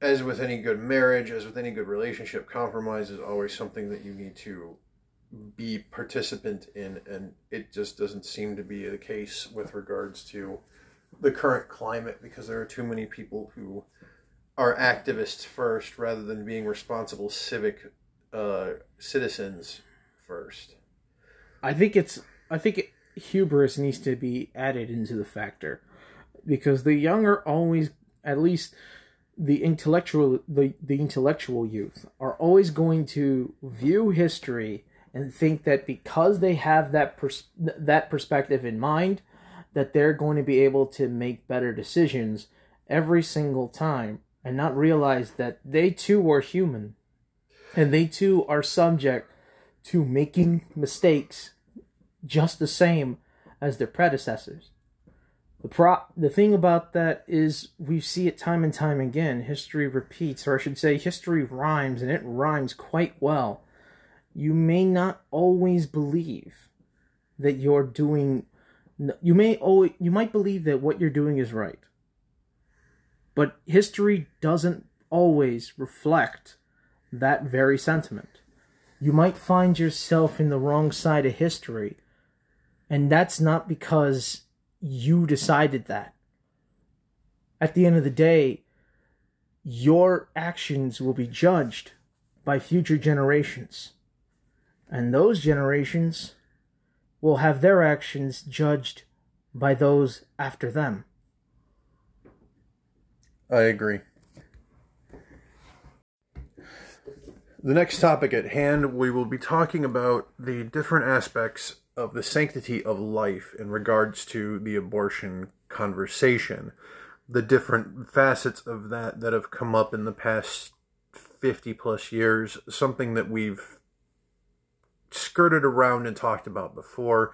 as with any good marriage, as with any good relationship, compromise is always something that you need to be participant in, and it just doesn't seem to be the case with regards to the current climate because there are too many people who are activists first rather than being responsible civic uh, citizens first. I think it's I think hubris needs to be added into the factor because the young are always at least the intellectual the, the intellectual youth are always going to view history and think that because they have that pers- that perspective in mind that they're going to be able to make better decisions every single time and not realize that they too are human and they too are subject to making mistakes just the same as their predecessors the pro the thing about that is we see it time and time again. History repeats, or I should say history rhymes and it rhymes quite well. You may not always believe that you're doing you may always, you might believe that what you're doing is right. But history doesn't always reflect that very sentiment. You might find yourself in the wrong side of history, and that's not because you decided that. At the end of the day, your actions will be judged by future generations. And those generations will have their actions judged by those after them. I agree. The next topic at hand, we will be talking about the different aspects of the sanctity of life in regards to the abortion conversation, the different facets of that that have come up in the past 50 plus years, something that we've skirted around and talked about before,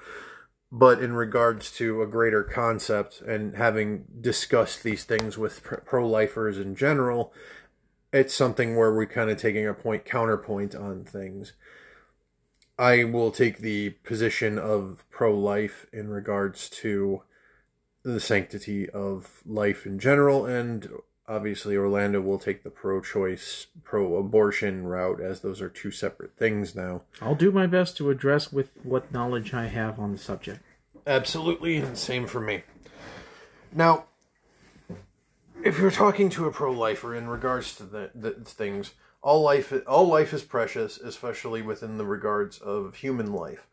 but in regards to a greater concept and having discussed these things with pro lifers in general, it's something where we're kind of taking a point counterpoint on things. I will take the position of pro life in regards to the sanctity of life in general and obviously Orlando will take the pro-choice, pro-abortion route, as those are two separate things now. I'll do my best to address with what knowledge I have on the subject. Absolutely, and same for me. Now, if you're talking to a pro-lifer in regards to the, the things, all life all life is precious, especially within the regards of human life.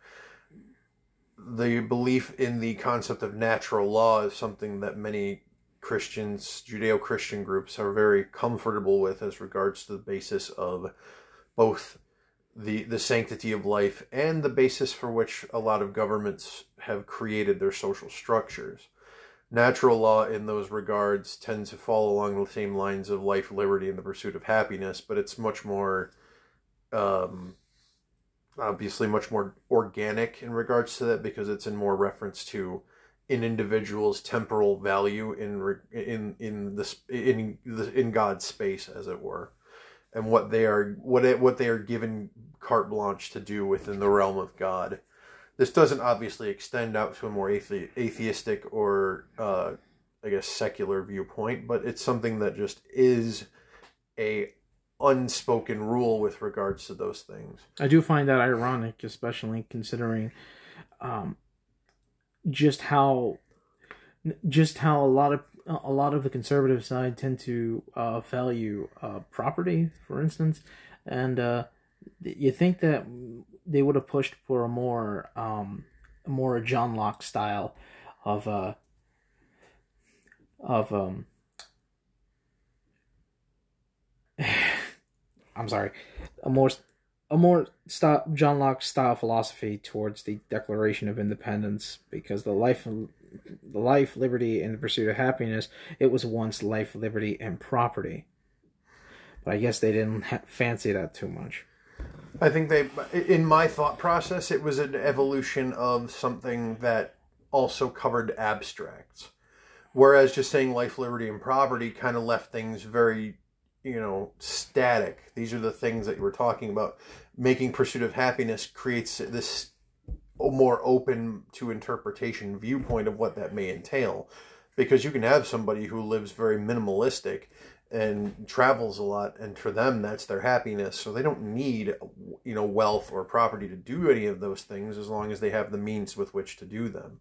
The belief in the concept of natural law is something that many Christians, Judeo Christian groups are very comfortable with as regards to the basis of both the the sanctity of life and the basis for which a lot of governments have created their social structures. Natural law in those regards tends to fall along the same lines of life, liberty, and the pursuit of happiness, but it's much more um, obviously much more organic in regards to that because it's in more reference to an individual's temporal value in in in the in the in God's space, as it were, and what they are what it, what they are given carte blanche to do within the realm of God. This doesn't obviously extend out to a more athe- atheistic or, uh, I guess, secular viewpoint, but it's something that just is a unspoken rule with regards to those things. I do find that ironic, especially considering um, just how just how a lot of a lot of the conservative side tend to uh, value uh, property, for instance, and uh, you think that they would have pushed for a more um more John Locke style of uh of um I'm sorry, a more a more style, John Locke style philosophy towards the Declaration of Independence because the life the life, liberty, and the pursuit of happiness, it was once life, liberty, and property. But I guess they didn't ha- fancy that too much. I think they, in my thought process, it was an evolution of something that also covered abstracts. Whereas just saying life, liberty, and property kind of left things very, you know, static. These are the things that you were talking about. Making pursuit of happiness creates this more open to interpretation viewpoint of what that may entail. Because you can have somebody who lives very minimalistic and travels a lot and for them that's their happiness. So they don't need you know wealth or property to do any of those things as long as they have the means with which to do them.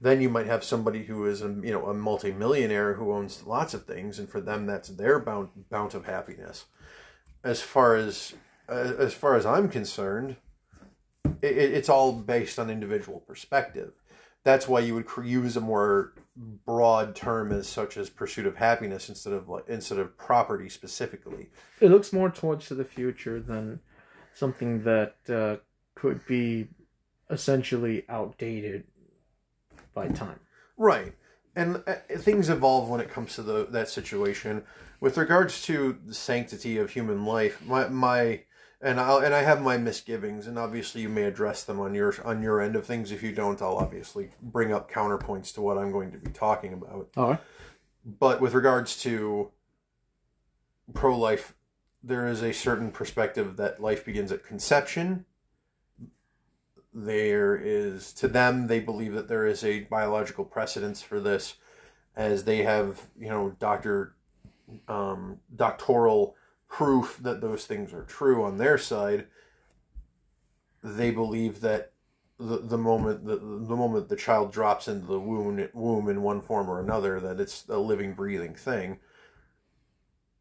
Then you might have somebody who is a you know a multimillionaire who owns lots of things and for them that's their bounty bounty of happiness. As far as as far as i'm concerned it, it's all based on individual perspective. That's why you would use a more broad term as such as pursuit of happiness instead of like instead of property specifically. It looks more towards to the future than something that uh, could be essentially outdated by time. Right. And uh, things evolve when it comes to the that situation. With regards to the sanctity of human life, my my and I'll and I have my misgivings, and obviously you may address them on your on your end of things. If you don't, I'll obviously bring up counterpoints to what I'm going to be talking about. All right. But with regards to pro life, there is a certain perspective that life begins at conception. There is to them they believe that there is a biological precedence for this, as they have you know doctor um, doctoral proof that those things are true on their side, they believe that the, the moment the, the moment the child drops into the womb womb in one form or another that it's a living breathing thing.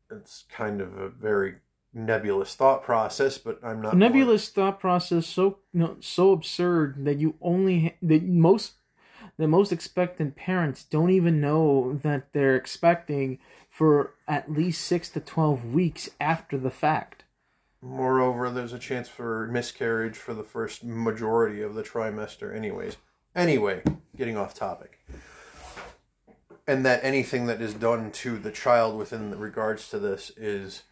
It's kind of a very nebulous thought process but i'm not nebulous more... thought process so so absurd that you only that most the most expectant parents don't even know that they're expecting for at least six to 12 weeks after the fact. Moreover, there's a chance for miscarriage for the first majority of the trimester, anyways. Anyway, getting off topic. And that anything that is done to the child within regards to this is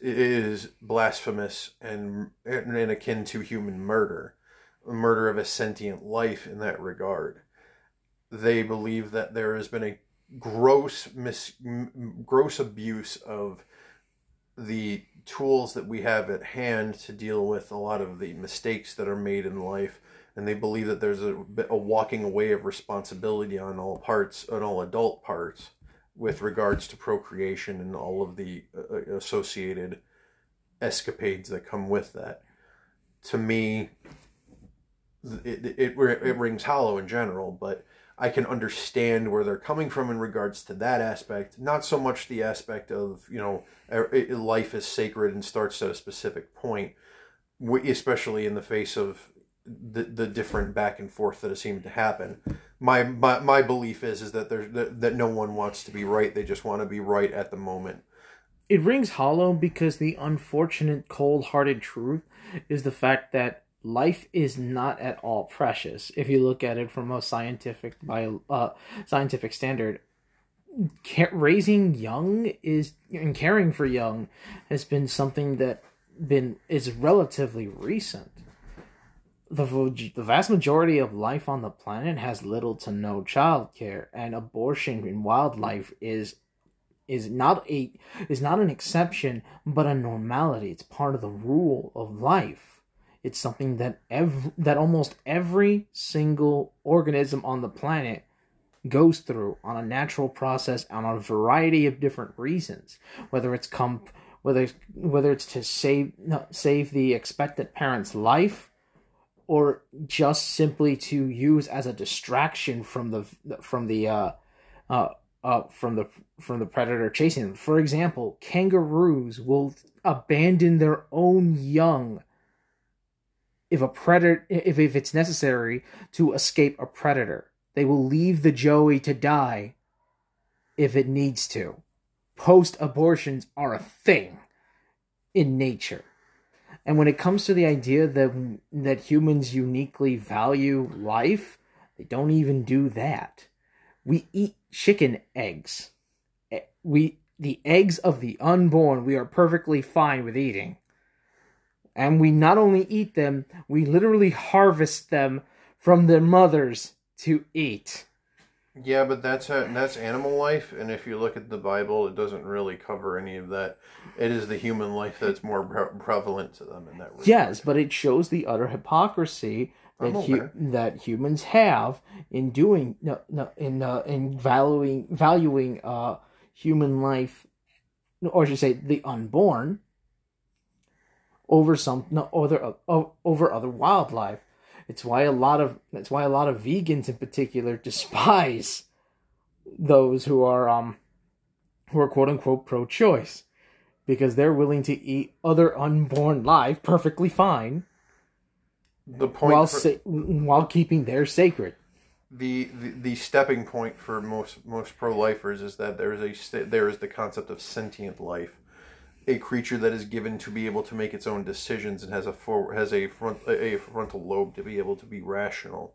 is blasphemous and, and akin to human murder, murder of a sentient life in that regard. They believe that there has been a gross mis gross abuse of the tools that we have at hand to deal with a lot of the mistakes that are made in life and they believe that there's a, a walking away of responsibility on all parts on all adult parts with regards to procreation and all of the uh, associated escapades that come with that. To me, it, it, it rings hollow in general, but I can understand where they're coming from in regards to that aspect. Not so much the aspect of, you know, life is sacred and starts at a specific point, especially in the face of the, the different back and forth that has seemed to happen. My, my, my belief is, is that, there's, that, that no one wants to be right. They just want to be right at the moment. It rings hollow because the unfortunate, cold hearted truth is the fact that life is not at all precious. If you look at it from a scientific bio, uh, scientific standard raising young is and caring for young has been something that been is relatively recent. The the vast majority of life on the planet has little to no child care and abortion in wildlife is is not a is not an exception but a normality. It's part of the rule of life it's something that ev- that almost every single organism on the planet goes through on a natural process and on a variety of different reasons. Whether it's come whether it's, whether it's to save save the expectant parent's life or just simply to use as a distraction from the from the uh, uh, uh, from the from the predator chasing them. For example, kangaroos will abandon their own young if a predator if, if it's necessary to escape a predator. They will leave the joey to die if it needs to. Post abortions are a thing in nature. And when it comes to the idea that that humans uniquely value life, they don't even do that. We eat chicken eggs. We the eggs of the unborn we are perfectly fine with eating and we not only eat them, we literally harvest them from their mothers to eat. Yeah, but that's a, that's animal life, and if you look at the Bible, it doesn't really cover any of that. It is the human life that's more pre- prevalent to them in that. Regard. Yes, but it shows the utter hypocrisy that hu- that humans have in doing no, no in uh, in valuing valuing uh, human life, or I should say the unborn over some no, other over other wildlife. It's why a lot of that's why a lot of vegans in particular despise those who are um who are quote unquote pro choice because they're willing to eat other unborn life perfectly fine the point while for, sa- while keeping theirs sacred the, the the stepping point for most most pro lifers is that there is a there is the concept of sentient life a creature that is given to be able to make its own decisions and has a for, has a front a frontal lobe to be able to be rational.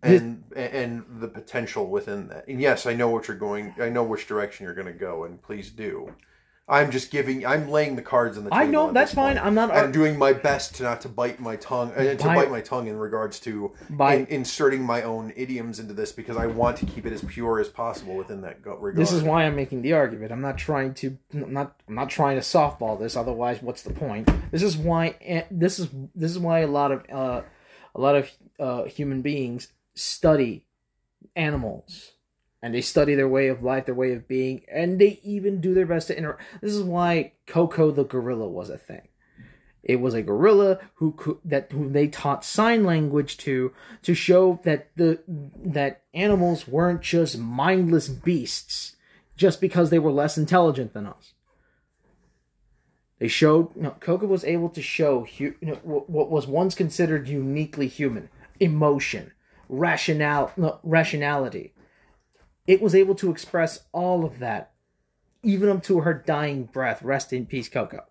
And this, and the potential within that. And yes i know what you're going i know which direction you're going to go and please do I'm just giving. I'm laying the cards on the table. I know that's fine. I'm not. I'm doing my best to not to bite my tongue. Uh, to by, bite my tongue in regards to by, in, inserting my own idioms into this because I want to keep it as pure as possible within that regard. This is why I'm making the argument. I'm not trying to. I'm not. I'm not trying to softball this. Otherwise, what's the point? This is why. Eh, this is this is why a lot of uh, a lot of uh, human beings study animals and they study their way of life, their way of being, and they even do their best to interact. This is why Koko the gorilla was a thing. It was a gorilla who could, that who they taught sign language to to show that the that animals weren't just mindless beasts just because they were less intelligent than us. They showed you know, Koko was able to show you know, what was once considered uniquely human emotion, rationale, no, rationality it was able to express all of that, even up to her dying breath. Rest in peace, Koko.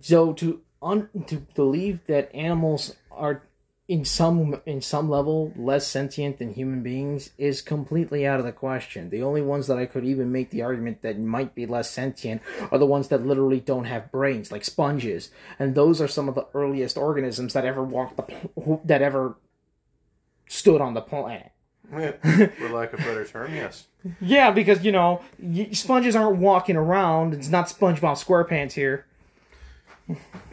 So to un, to believe that animals are in some in some level less sentient than human beings is completely out of the question. The only ones that I could even make the argument that might be less sentient are the ones that literally don't have brains, like sponges, and those are some of the earliest organisms that ever walked the that ever stood on the planet. For lack of a better term, yes. Yeah, because you know sponges aren't walking around. It's not SpongeBob SquarePants here.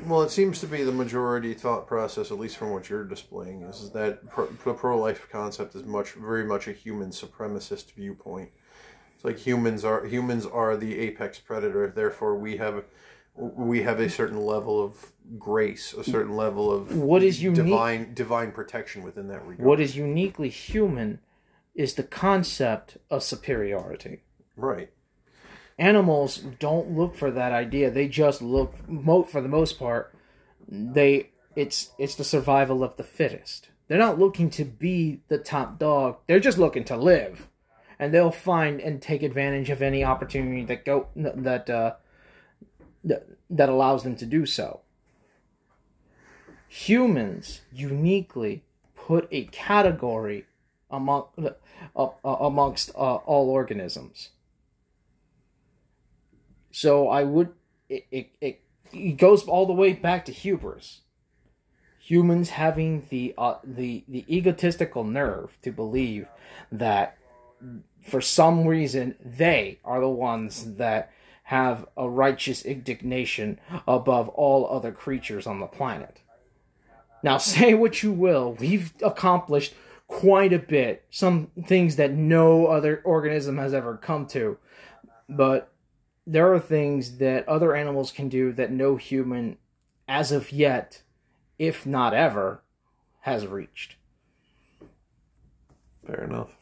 Well, it seems to be the majority thought process, at least from what you're displaying, is that pro- the pro-life concept is much, very much a human supremacist viewpoint. It's like humans are humans are the apex predator. Therefore, we have we have a certain level of grace, a certain level of What is unique- divine divine protection within that regard. What is uniquely human is the concept of superiority. right? Animals don't look for that idea. They just look for the most part they it's it's the survival of the fittest. They're not looking to be the top dog. They're just looking to live. And they'll find and take advantage of any opportunity that go that uh that, that allows them to do so. Humans uniquely put a category among uh, amongst uh, all organisms. So I would it, it, it it goes all the way back to hubris. Humans having the uh, the the egotistical nerve to believe that for some reason they are the ones that have a righteous indignation above all other creatures on the planet. Now, say what you will, we've accomplished quite a bit. Some things that no other organism has ever come to. But there are things that other animals can do that no human, as of yet, if not ever, has reached. Fair enough.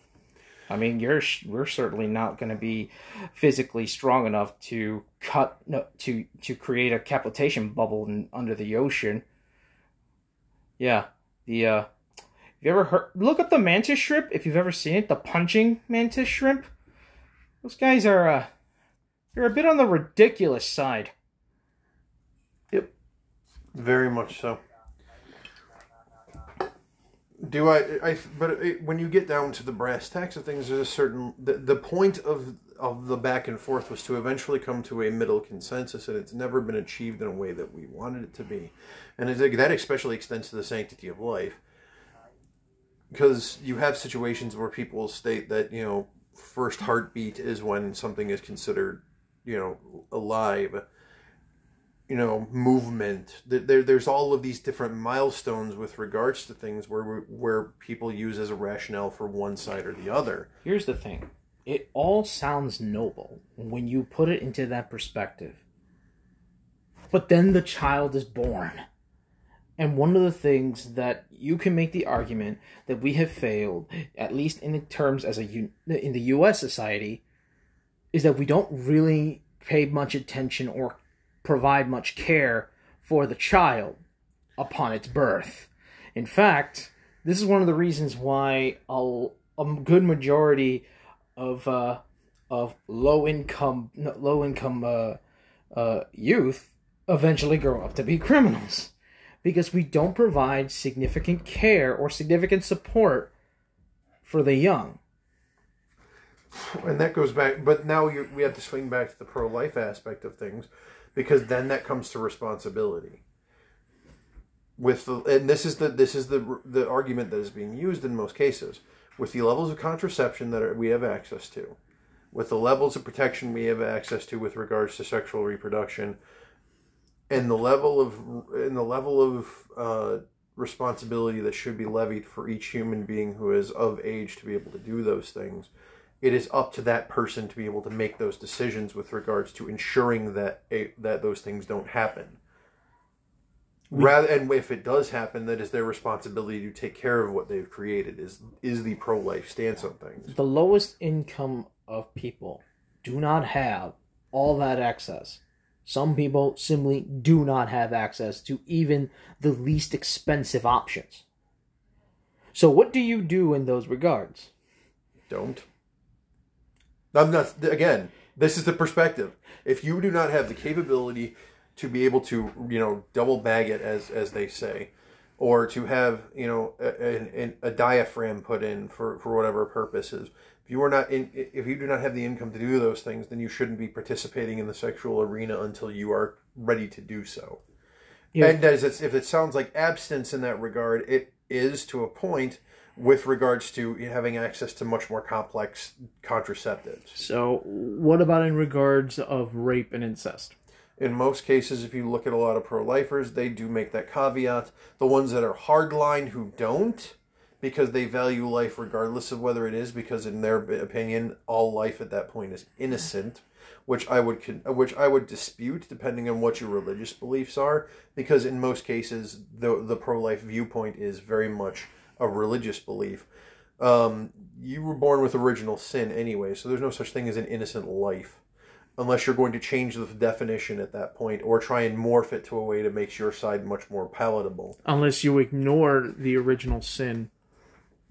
I mean, you're we're certainly not going to be physically strong enough to cut no, to to create a cavitation bubble in, under the ocean. Yeah, the uh, you ever heard? Look up the mantis shrimp if you've ever seen it. The punching mantis shrimp. Those guys are uh, they're a bit on the ridiculous side. Yep. Very much so. Do I? I but when you get down to the brass tacks of things, there's a certain the, the point of of the back and forth was to eventually come to a middle consensus, and it's never been achieved in a way that we wanted it to be, and that especially extends to the sanctity of life, because you have situations where people state that you know first heartbeat is when something is considered you know alive you know movement there, there's all of these different milestones with regards to things where where people use as a rationale for one side or the other Here's the thing it all sounds noble when you put it into that perspective. But then the child is born. And one of the things that you can make the argument that we have failed, at least in the terms as a in the U.S. society, is that we don't really pay much attention or provide much care for the child upon its birth. In fact, this is one of the reasons why a, a good majority of uh, of low income low income uh, uh, youth eventually grow up to be criminals because we don't provide significant care or significant support for the young. and that goes back but now we have to swing back to the pro-life aspect of things because then that comes to responsibility with the and this is the this is the the argument that is being used in most cases with the levels of contraception that are, we have access to with the levels of protection we have access to with regards to sexual reproduction and the level of and the level of uh, responsibility that should be levied for each human being who is of age to be able to do those things it is up to that person to be able to make those decisions with regards to ensuring that a, that those things don't happen. Rather, and if it does happen, that is their responsibility to take care of what they've created. Is is the pro life stance on things? The lowest income of people do not have all that access. Some people simply do not have access to even the least expensive options. So, what do you do in those regards? Don't. I'm not. Again, this is the perspective. If you do not have the capability to be able to, you know, double bag it as as they say, or to have, you know, a, a, a diaphragm put in for for whatever purposes. If you are not in, if you do not have the income to do those things, then you shouldn't be participating in the sexual arena until you are ready to do so. Yeah. And as it's, if it sounds like abstinence in that regard, it is to a point with regards to having access to much more complex contraceptives. So, what about in regards of rape and incest? In most cases, if you look at a lot of pro lifers, they do make that caveat. The ones that are hardline who don't, because they value life regardless of whether it is, because in their opinion, all life at that point is innocent, which I would which I would dispute depending on what your religious beliefs are, because in most cases the the pro life viewpoint is very much a religious belief. Um, you were born with original sin anyway, so there's no such thing as an innocent life unless you're going to change the definition at that point or try and morph it to a way to make your side much more palatable. Unless you ignore the original sin.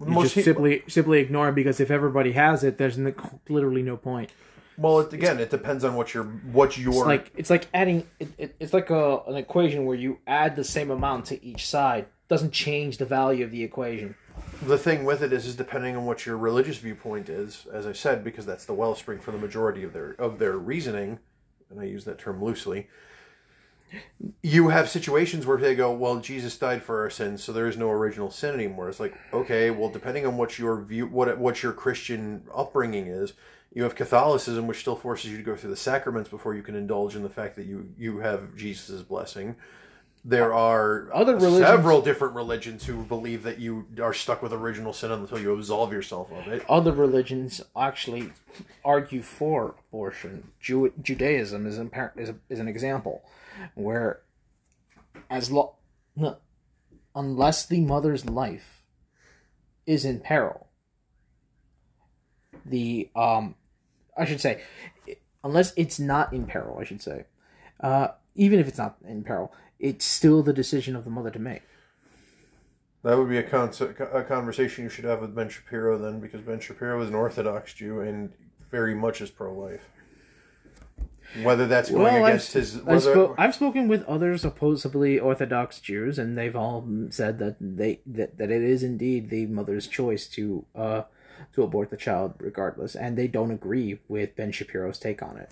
You Most just simply simply ignore it because if everybody has it, there's n- literally no point. Well, it, again, it depends on what your what your It's like it's like adding it, it, it's like a, an equation where you add the same amount to each side. Doesn't change the value of the equation. the thing with it is is depending on what your religious viewpoint is. As I said, because that's the wellspring for the majority of their of their reasoning, and I use that term loosely. You have situations where they go, "Well, Jesus died for our sins, so there is no original sin anymore." It's like, okay, well, depending on what your view, what what your Christian upbringing is, you have Catholicism, which still forces you to go through the sacraments before you can indulge in the fact that you you have Jesus' blessing. There are Other religions- several different religions who believe that you are stuck with original sin until you absolve yourself of it. Other religions actually argue for abortion. Jew- Judaism is, impar- is, a, is an example where, as lo- no, unless the mother's life is in peril, the um, I should say, unless it's not in peril, I should say, uh, even if it's not in peril, it's still the decision of the mother to make. That would be a, con- a conversation you should have with Ben Shapiro then, because Ben Shapiro is an Orthodox Jew and very much is pro-life. Whether that's going Well, I've, against his, I've, whether, spo- I've spoken with other supposedly Orthodox Jews, and they've all said that they that, that it is indeed the mother's choice to uh to abort the child regardless, and they don't agree with Ben Shapiro's take on it.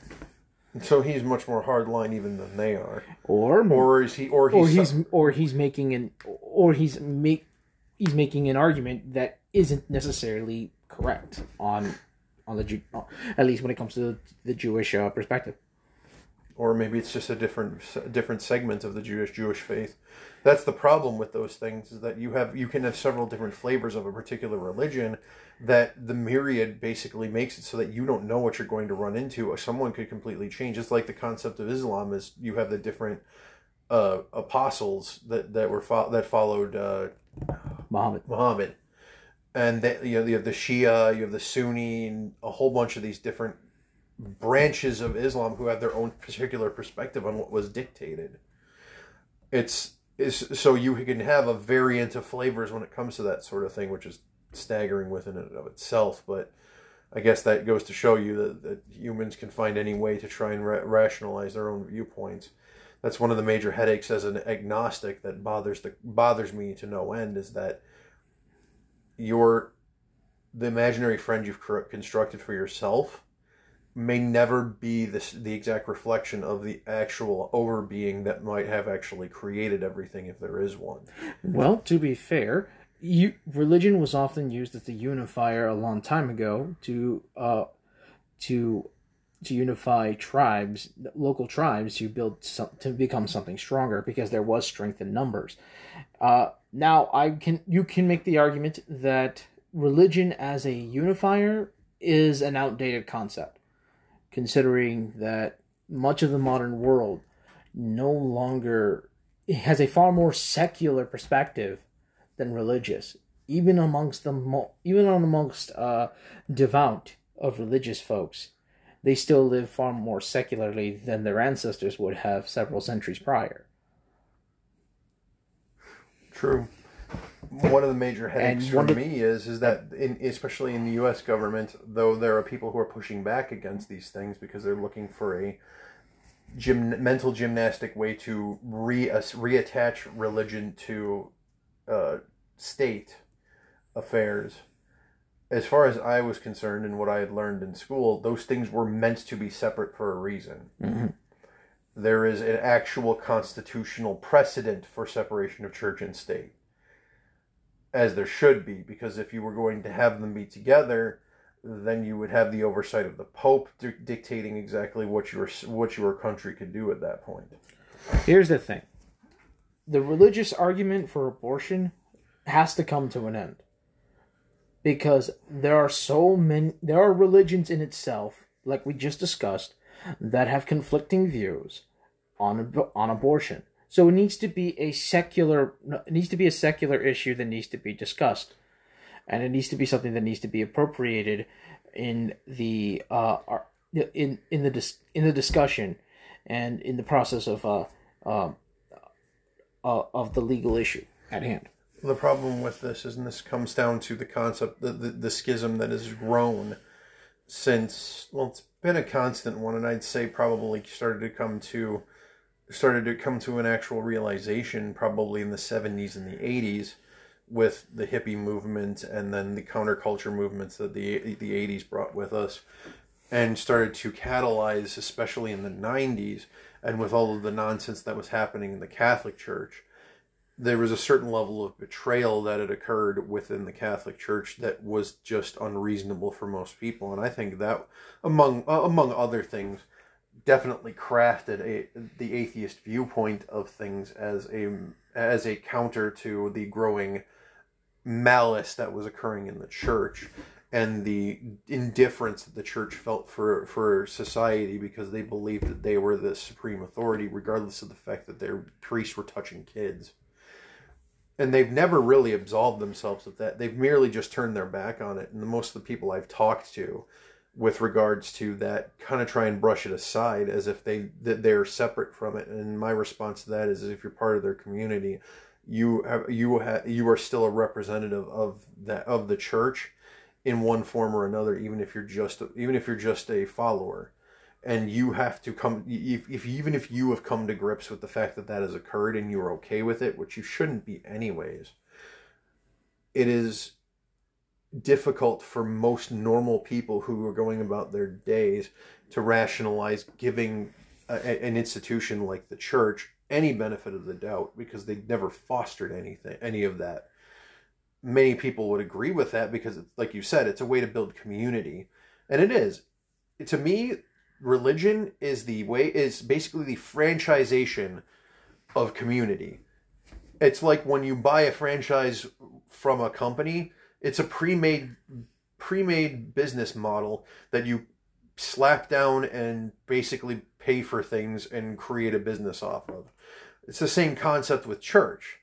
so he's much more hardline even than they are, Or or is he, or he's, or he's or he's making an or he's make he's making an argument that isn't necessarily correct on on the at least when it comes to the Jewish uh, perspective. Or maybe it's just a different different segment of the Jewish Jewish faith. That's the problem with those things is that you have you can have several different flavors of a particular religion that the myriad basically makes it so that you don't know what you're going to run into. Or someone could completely change. It's like the concept of Islam is you have the different uh, apostles that that were fo- that followed uh, Muhammad. Muhammad, and that you know you have the Shia, you have the Sunni, and a whole bunch of these different branches of Islam who have their own particular perspective on what was dictated. It's is so you can have a variant of flavors when it comes to that sort of thing, which is staggering within and of itself. But I guess that goes to show you that, that humans can find any way to try and ra- rationalize their own viewpoints. That's one of the major headaches as an agnostic that bothers the bothers me to no end is that your the imaginary friend you've constructed for yourself may never be this the exact reflection of the actual overbeing that might have actually created everything if there is one. Well, to be fair, you, religion was often used as a unifier a long time ago to uh, to to unify tribes, local tribes, to build some, to become something stronger because there was strength in numbers. Uh, now, I can you can make the argument that religion as a unifier is an outdated concept, considering that much of the modern world no longer has a far more secular perspective than religious, even amongst the even amongst uh, devout of religious folks. They still live far more secularly than their ancestors would have several centuries prior. True. One of the major headaches for of- me is is that in, especially in the U.S. government, though there are people who are pushing back against these things because they're looking for a gym, mental gymnastic way to re reattach religion to uh, state affairs. As far as I was concerned and what I had learned in school, those things were meant to be separate for a reason. Mhm. There is an actual constitutional precedent for separation of church and state as there should be because if you were going to have them be together then you would have the oversight of the Pope di- dictating exactly what your what your country could do at that point. Here's the thing the religious argument for abortion has to come to an end because there are so many there are religions in itself like we just discussed that have conflicting views on on abortion so it needs to be a secular it needs to be a secular issue that needs to be discussed. And it needs to be something that needs to be appropriated in the uh in in the dis- in the discussion and in the process of uh, uh, uh of the legal issue at hand. The problem with this is, and this comes down to the concept, the, the, the schism that has grown since, well, it's been a constant one, and I'd say probably started to come to, started to come to an actual realization probably in the 70s and the 80s with the hippie movement and then the counterculture movements that the, the 80s brought with us and started to catalyze, especially in the 90s, and with all of the nonsense that was happening in the Catholic Church there was a certain level of betrayal that had occurred within the Catholic Church that was just unreasonable for most people, and I think that, among uh, among other things, definitely crafted a the atheist viewpoint of things as a as a counter to the growing malice that was occurring in the church and the indifference that the church felt for for society because they believed that they were the supreme authority regardless of the fact that their priests were touching kids and they've never really absolved themselves of that. They've merely just turned their back on it. And most of the people I've talked to with regards to that kind of try and brush it aside as if they that they're separate from it. And my response to that is if you're part of their community, you have you have you are still a representative of that of the church in one form or another even if you're just even if you're just a follower and you have to come if, if even if you have come to grips with the fact that that has occurred and you're okay with it which you shouldn't be anyways it is difficult for most normal people who are going about their days to rationalize giving a, an institution like the church any benefit of the doubt because they never fostered anything any of that. Many people would agree with that because it's like you said it's a way to build community. And it is. To me religion is the way is basically the franchisation of community. It's like when you buy a franchise from a company, it's a pre-made pre-made business model that you slap down and basically pay for things and create a business off of. It's the same concept with church.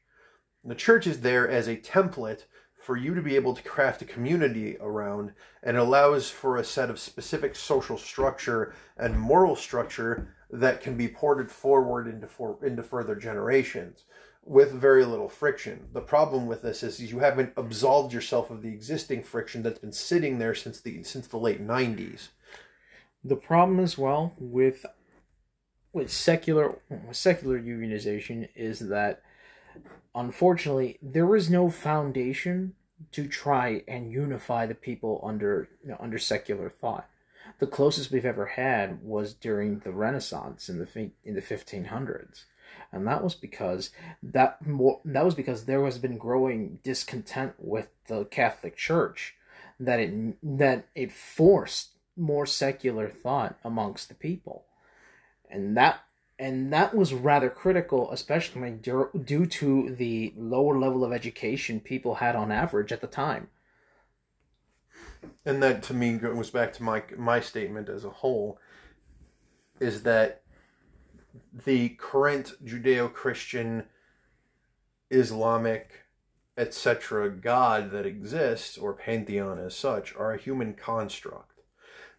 The church is there as a template for you to be able to craft a community around and allows for a set of specific social structure and moral structure that can be ported forward into for, into further generations with very little friction. The problem with this is you haven't absolved yourself of the existing friction that's been sitting there since the since the late 90s. The problem as well with with secular secular unionization is that unfortunately there is no foundation to try and unify the people under you know, under secular thought. The closest we've ever had was during the Renaissance in the in the 1500s, and that was because that more that was because there has been growing discontent with the Catholic Church that it that it forced more secular thought amongst the people, and that and that was rather critical, especially due to the lower level of education people had on average at the time. And that, to me, goes back to my my statement as a whole, is that the current Judeo-Christian, Islamic, etc. God that exists, or pantheon as such, are a human construct.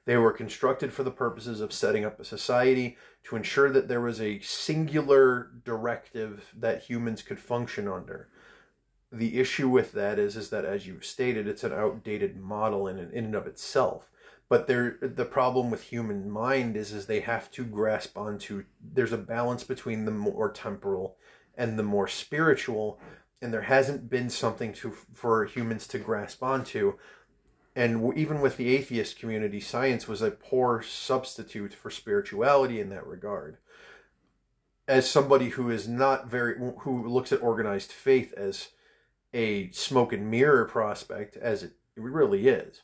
They were constructed for the purposes of setting up a society to ensure that there was a singular directive that humans could function under. The issue with that is, is that as you've stated, it's an outdated model in, in and of itself. But there, the problem with human mind is, is they have to grasp onto. There's a balance between the more temporal and the more spiritual, and there hasn't been something to for humans to grasp onto and even with the atheist community, science was a poor substitute for spirituality in that regard. As somebody who is not very, who looks at organized faith as a smoke and mirror prospect, as it really is,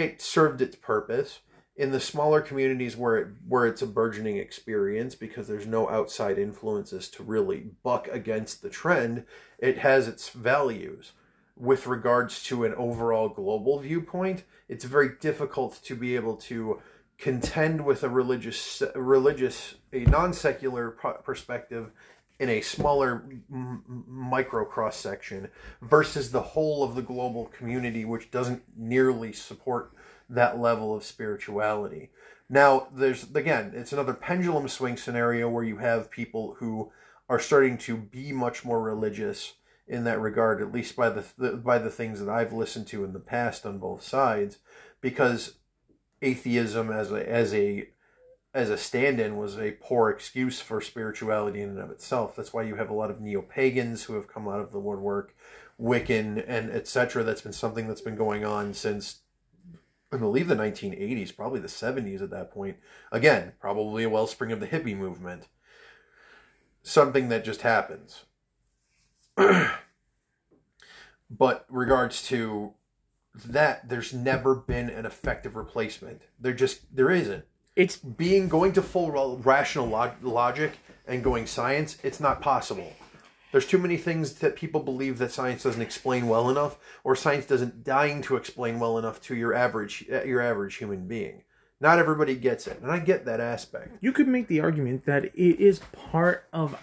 it served its purpose in the smaller communities where it where it's a burgeoning experience because there's no outside influences to really buck against the trend. It has its values. With regards to an overall global viewpoint it's very difficult to be able to contend with a religious religious a non-secular perspective in a smaller m- micro cross section versus the whole of the global community which doesn't nearly support that level of spirituality. Now there's again it's another pendulum swing scenario where you have people who are starting to be much more religious in that regard at least by the, the by the things that I've listened to in the past on both sides because atheism as a as a as a stand-in was a poor excuse for spirituality in and of itself. That's why you have a lot of neo-pagans who have come out of the woodwork, Wiccan and etc. That's been something that's been going on since I believe the 1980s, probably the 70s at that point. Again, probably a wellspring of the hippie movement. Something that just happens. but regards to that there's never been an effective replacement. There just there isn't. It's being going to full rational log- logic and going science. It's not possible. There's too many things that people believe that science doesn't explain well enough, or science doesn't dying to explain well enough to your average your average human being. Not everybody gets it, and I get that aspect. You could make the argument that it is part of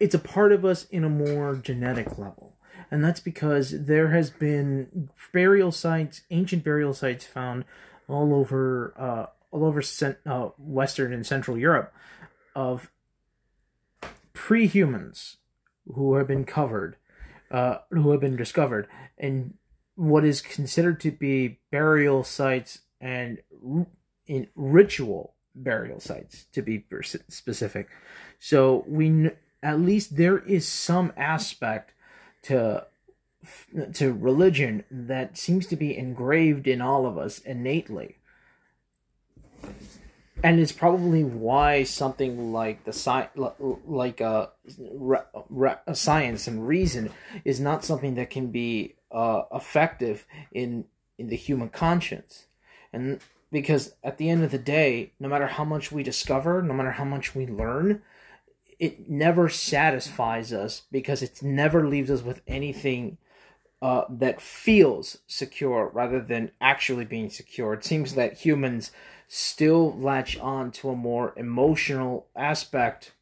it's a part of us in a more genetic level and that's because there has been burial sites, ancient burial sites found all over, uh, all over cent- uh, Western and Central Europe, of pre-humans who have been covered, uh, who have been discovered, and what is considered to be burial sites and in ritual burial sites, to be specific. So we at least there is some aspect to to religion that seems to be engraved in all of us innately and it's probably why something like the sci- like a, uh, a science and reason is not something that can be uh, effective in in the human conscience and because at the end of the day no matter how much we discover no matter how much we learn it never satisfies us because it never leaves us with anything uh, that feels secure rather than actually being secure. It seems that humans still latch on to a more emotional aspect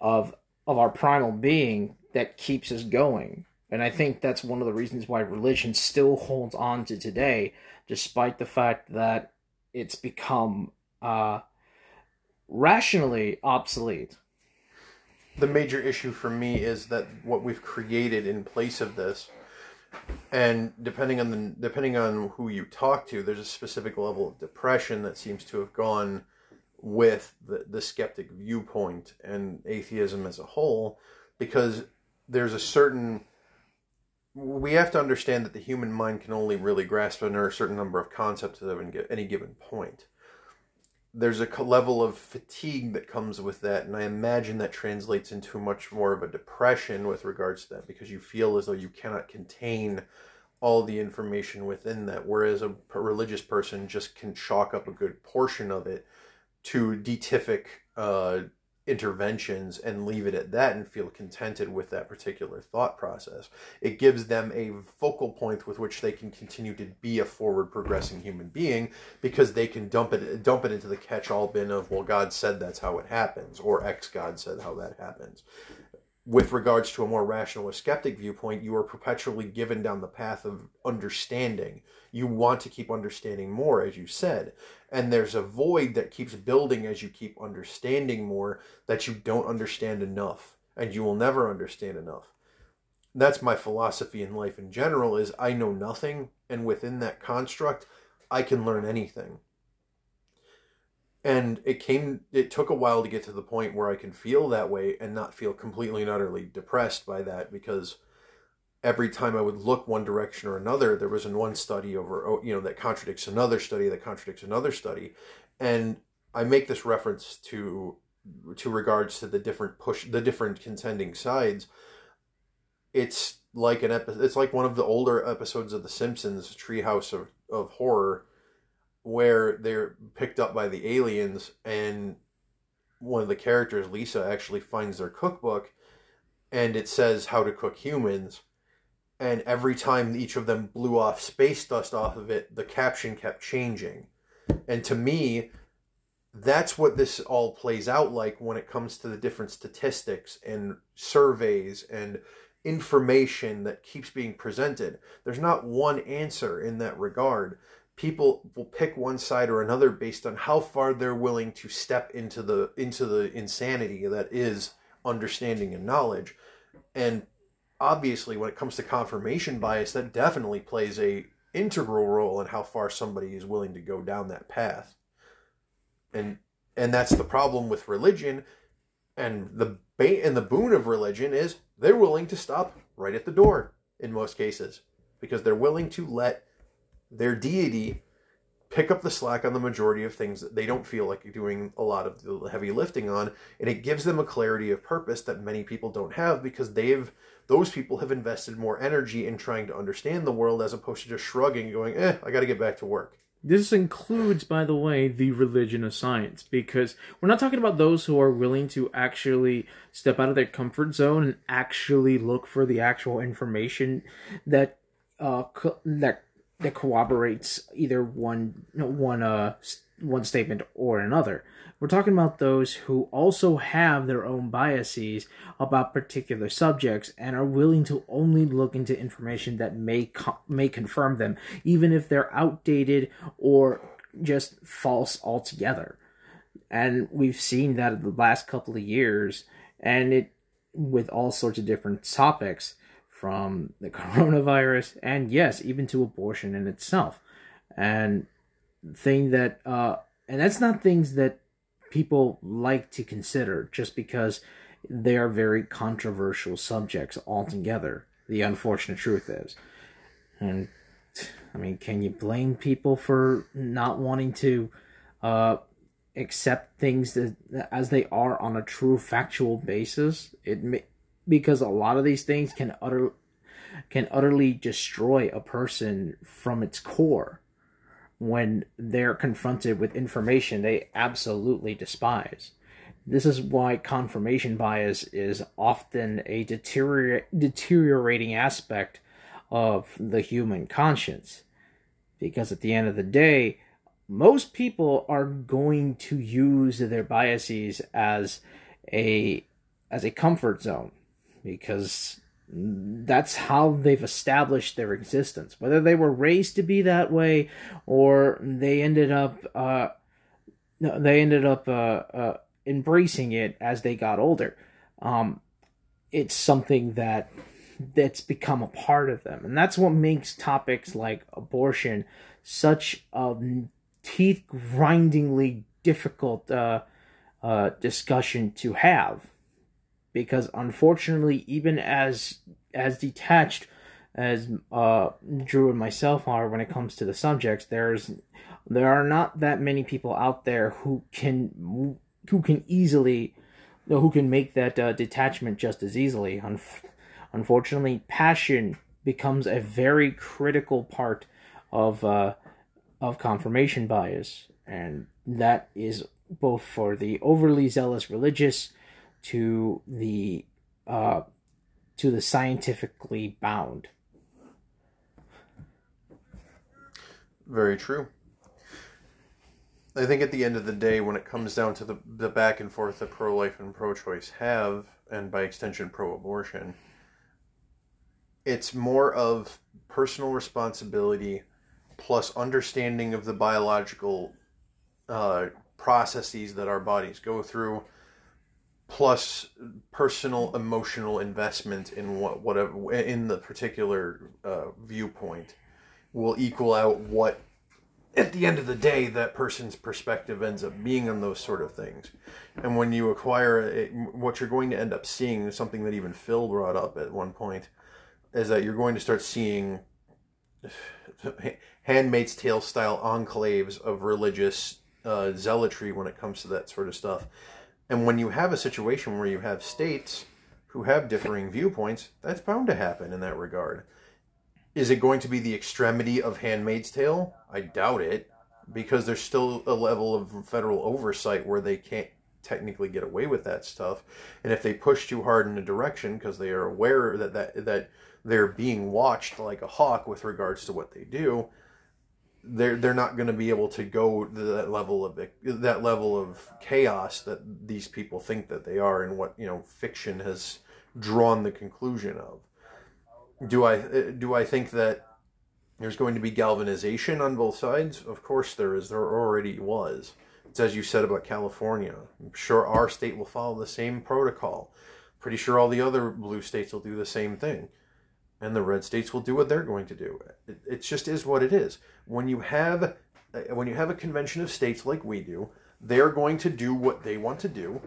of of our primal being that keeps us going. And I think that's one of the reasons why religion still holds on to today, despite the fact that it's become uh, rationally obsolete the major issue for me is that what we've created in place of this and depending on the depending on who you talk to there's a specific level of depression that seems to have gone with the, the skeptic viewpoint and atheism as a whole because there's a certain we have to understand that the human mind can only really grasp under a certain number of concepts at any given point there's a level of fatigue that comes with that and i imagine that translates into much more of a depression with regards to that because you feel as though you cannot contain all the information within that whereas a religious person just can chalk up a good portion of it to deitific uh, interventions and leave it at that and feel contented with that particular thought process. It gives them a focal point with which they can continue to be a forward progressing human being because they can dump it dump it into the catch-all bin of well God said that's how it happens or X God said how that happens. With regards to a more rational or skeptic viewpoint, you are perpetually given down the path of understanding. You want to keep understanding more, as you said and there's a void that keeps building as you keep understanding more that you don't understand enough and you will never understand enough. That's my philosophy in life in general is i know nothing and within that construct i can learn anything. And it came it took a while to get to the point where i can feel that way and not feel completely and utterly depressed by that because every time I would look one direction or another, there was in one study over, oh, you know, that contradicts another study, that contradicts another study. And I make this reference to, to regards to the different push, the different contending sides. It's like an episode, it's like one of the older episodes of The Simpsons, Treehouse of, of horror where they're picked up by the aliens and one of the characters lisa actually finds their cookbook and it says how to cook humans and every time each of them blew off space dust off of it the caption kept changing and to me that's what this all plays out like when it comes to the different statistics and surveys and information that keeps being presented. There's not one answer in that regard. People will pick one side or another based on how far they're willing to step into the into the insanity that is understanding and knowledge. And obviously when it comes to confirmation bias that definitely plays a integral role in how far somebody is willing to go down that path. And and that's the problem with religion. And the bait and the boon of religion is they're willing to stop right at the door in most cases because they're willing to let their deity pick up the slack on the majority of things that they don't feel like doing a lot of the heavy lifting on. And it gives them a clarity of purpose that many people don't have because they've those people have invested more energy in trying to understand the world as opposed to just shrugging and going eh i got to get back to work this includes, by the way, the religion of science, because we're not talking about those who are willing to actually step out of their comfort zone and actually look for the actual information that uh co- that that corroborates either one one uh one statement or another. We're talking about those who also have their own biases about particular subjects and are willing to only look into information that may co- may confirm them, even if they're outdated or just false altogether. And we've seen that in the last couple of years, and it with all sorts of different topics from the coronavirus and yes, even to abortion in itself. And thing that uh and that's not things that people like to consider just because they are very controversial subjects altogether the unfortunate truth is. And i mean can you blame people for not wanting to uh accept things that, as they are on a true factual basis? It may, because a lot of these things can utter can utterly destroy a person from its core when they're confronted with information they absolutely despise. This is why confirmation bias is often a deterior- deteriorating aspect of the human conscience. Because at the end of the day, most people are going to use their biases as a as a comfort zone because that's how they've established their existence. Whether they were raised to be that way or they ended up uh, they ended up uh, uh, embracing it as they got older. Um, it's something that that's become a part of them, and that's what makes topics like abortion such a teeth grindingly difficult uh, uh, discussion to have because unfortunately, even as as detached as uh, Drew and myself are when it comes to the subjects, there's there are not that many people out there who can who can easily who can make that uh, detachment just as easily. Unf- unfortunately, passion becomes a very critical part of uh, of confirmation bias, and that is both for the overly zealous religious to the uh, to the scientifically bound. Very true. I think at the end of the day, when it comes down to the, the back and forth that pro life and pro choice have, and by extension pro abortion, it's more of personal responsibility plus understanding of the biological uh, processes that our bodies go through plus personal emotional investment in what whatever in the particular uh, viewpoint will equal out what at the end of the day that person's perspective ends up being on those sort of things. And when you acquire what you're going to end up seeing something that even phil brought up at one point is that you're going to start seeing handmaid's tale style enclaves of religious uh, zealotry when it comes to that sort of stuff and when you have a situation where you have states who have differing viewpoints, that's bound to happen in that regard. Is it going to be the extremity of Handmaid's Tale? I doubt it, because there's still a level of federal oversight where they can't technically get away with that stuff. And if they push too hard in a direction because they are aware that, that that they're being watched like a hawk with regards to what they do, they're they're not going to be able to go to that level of that level of chaos that these people think that they are and what you know fiction has drawn the conclusion of. Do i do i think that there's going to be galvanization on both sides? Of course there is. There already was. It's as you said about california. I'm sure our state will follow the same protocol. Pretty sure all the other blue states will do the same thing and the red states will do what they're going to do. It, it just is what it is. When you have uh, when you have a convention of states like we do, they're going to do what they want to do,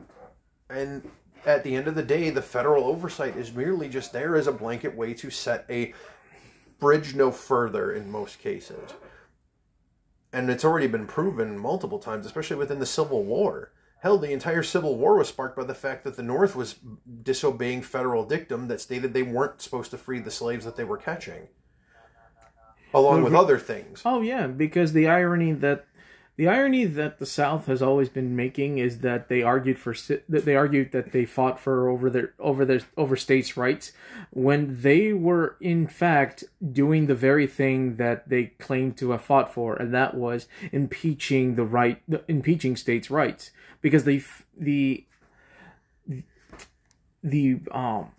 and at the end of the day, the federal oversight is merely just there as a blanket way to set a bridge no further in most cases. And it's already been proven multiple times, especially within the Civil War Hell, the entire Civil War was sparked by the fact that the North was disobeying federal dictum that stated they weren't supposed to free the slaves that they were catching, along with other things. Oh yeah, because the irony that the irony that the South has always been making is that they argued for that they argued that they fought for over their over their over states' rights when they were in fact doing the very thing that they claimed to have fought for, and that was impeaching the right impeaching states' rights. Because the the the um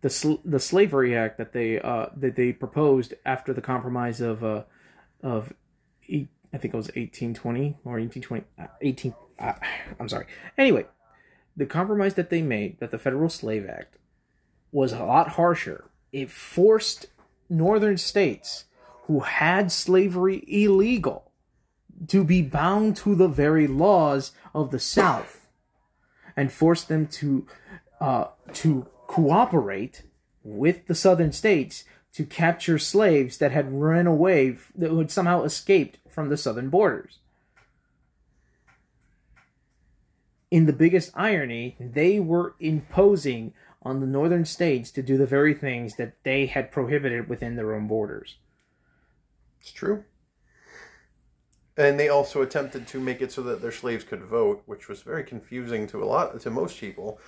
the sl- the slavery act that they uh that they proposed after the compromise of uh of I think it was 1820 or 1820 uh, 18 uh, I'm sorry. Anyway, the compromise that they made that the Federal Slave Act was a lot harsher. It forced northern states who had slavery illegal to be bound to the very laws of the South and force them to uh, to cooperate with the Southern states to capture slaves that had run away that had somehow escaped from the southern borders. In the biggest irony, they were imposing on the northern states to do the very things that they had prohibited within their own borders. It's true. And they also attempted to make it so that their slaves could vote, which was very confusing to a lot to most people.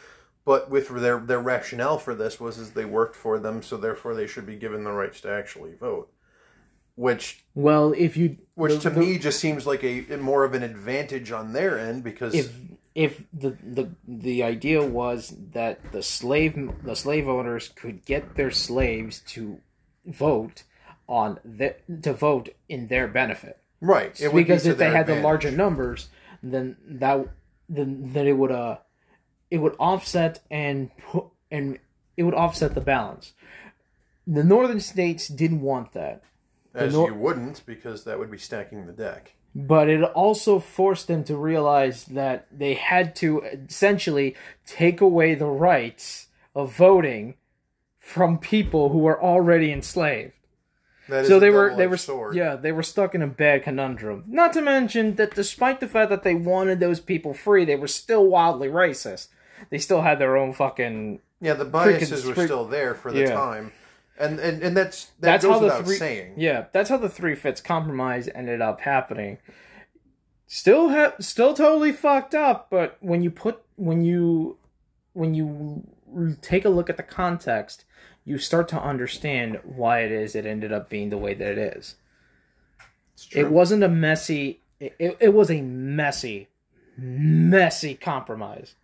But with their their rationale for this was is they worked for them, so therefore they should be given the rights to actually vote. Which well, if you which the, to the, me just seems like a more of an advantage on their end because if if the the the idea was that the slave the slave owners could get their slaves to vote on the, to vote in their benefit Right. Because be if they had advantage. the larger numbers, then that then then it would uh it would offset and put and it would offset the balance. The northern states didn't want that. As nor- you wouldn't, because that would be stacking the deck. But it also forced them to realize that they had to essentially take away the rights of voting from people who were already enslaved so they were they were sword. yeah they were stuck in a bad conundrum. Not to mention that despite the fact that they wanted those people free, they were still wildly racist. They still had their own fucking yeah. The biases were still there for the yeah. time, and and and that's that that's how the three, saying. Yeah, that's how the three fifths compromise ended up happening. Still ha- still totally fucked up, but when you put when you when you take a look at the context you start to understand why it is it ended up being the way that it is. It wasn't a messy. It, it, it, was a messy, messy compromise.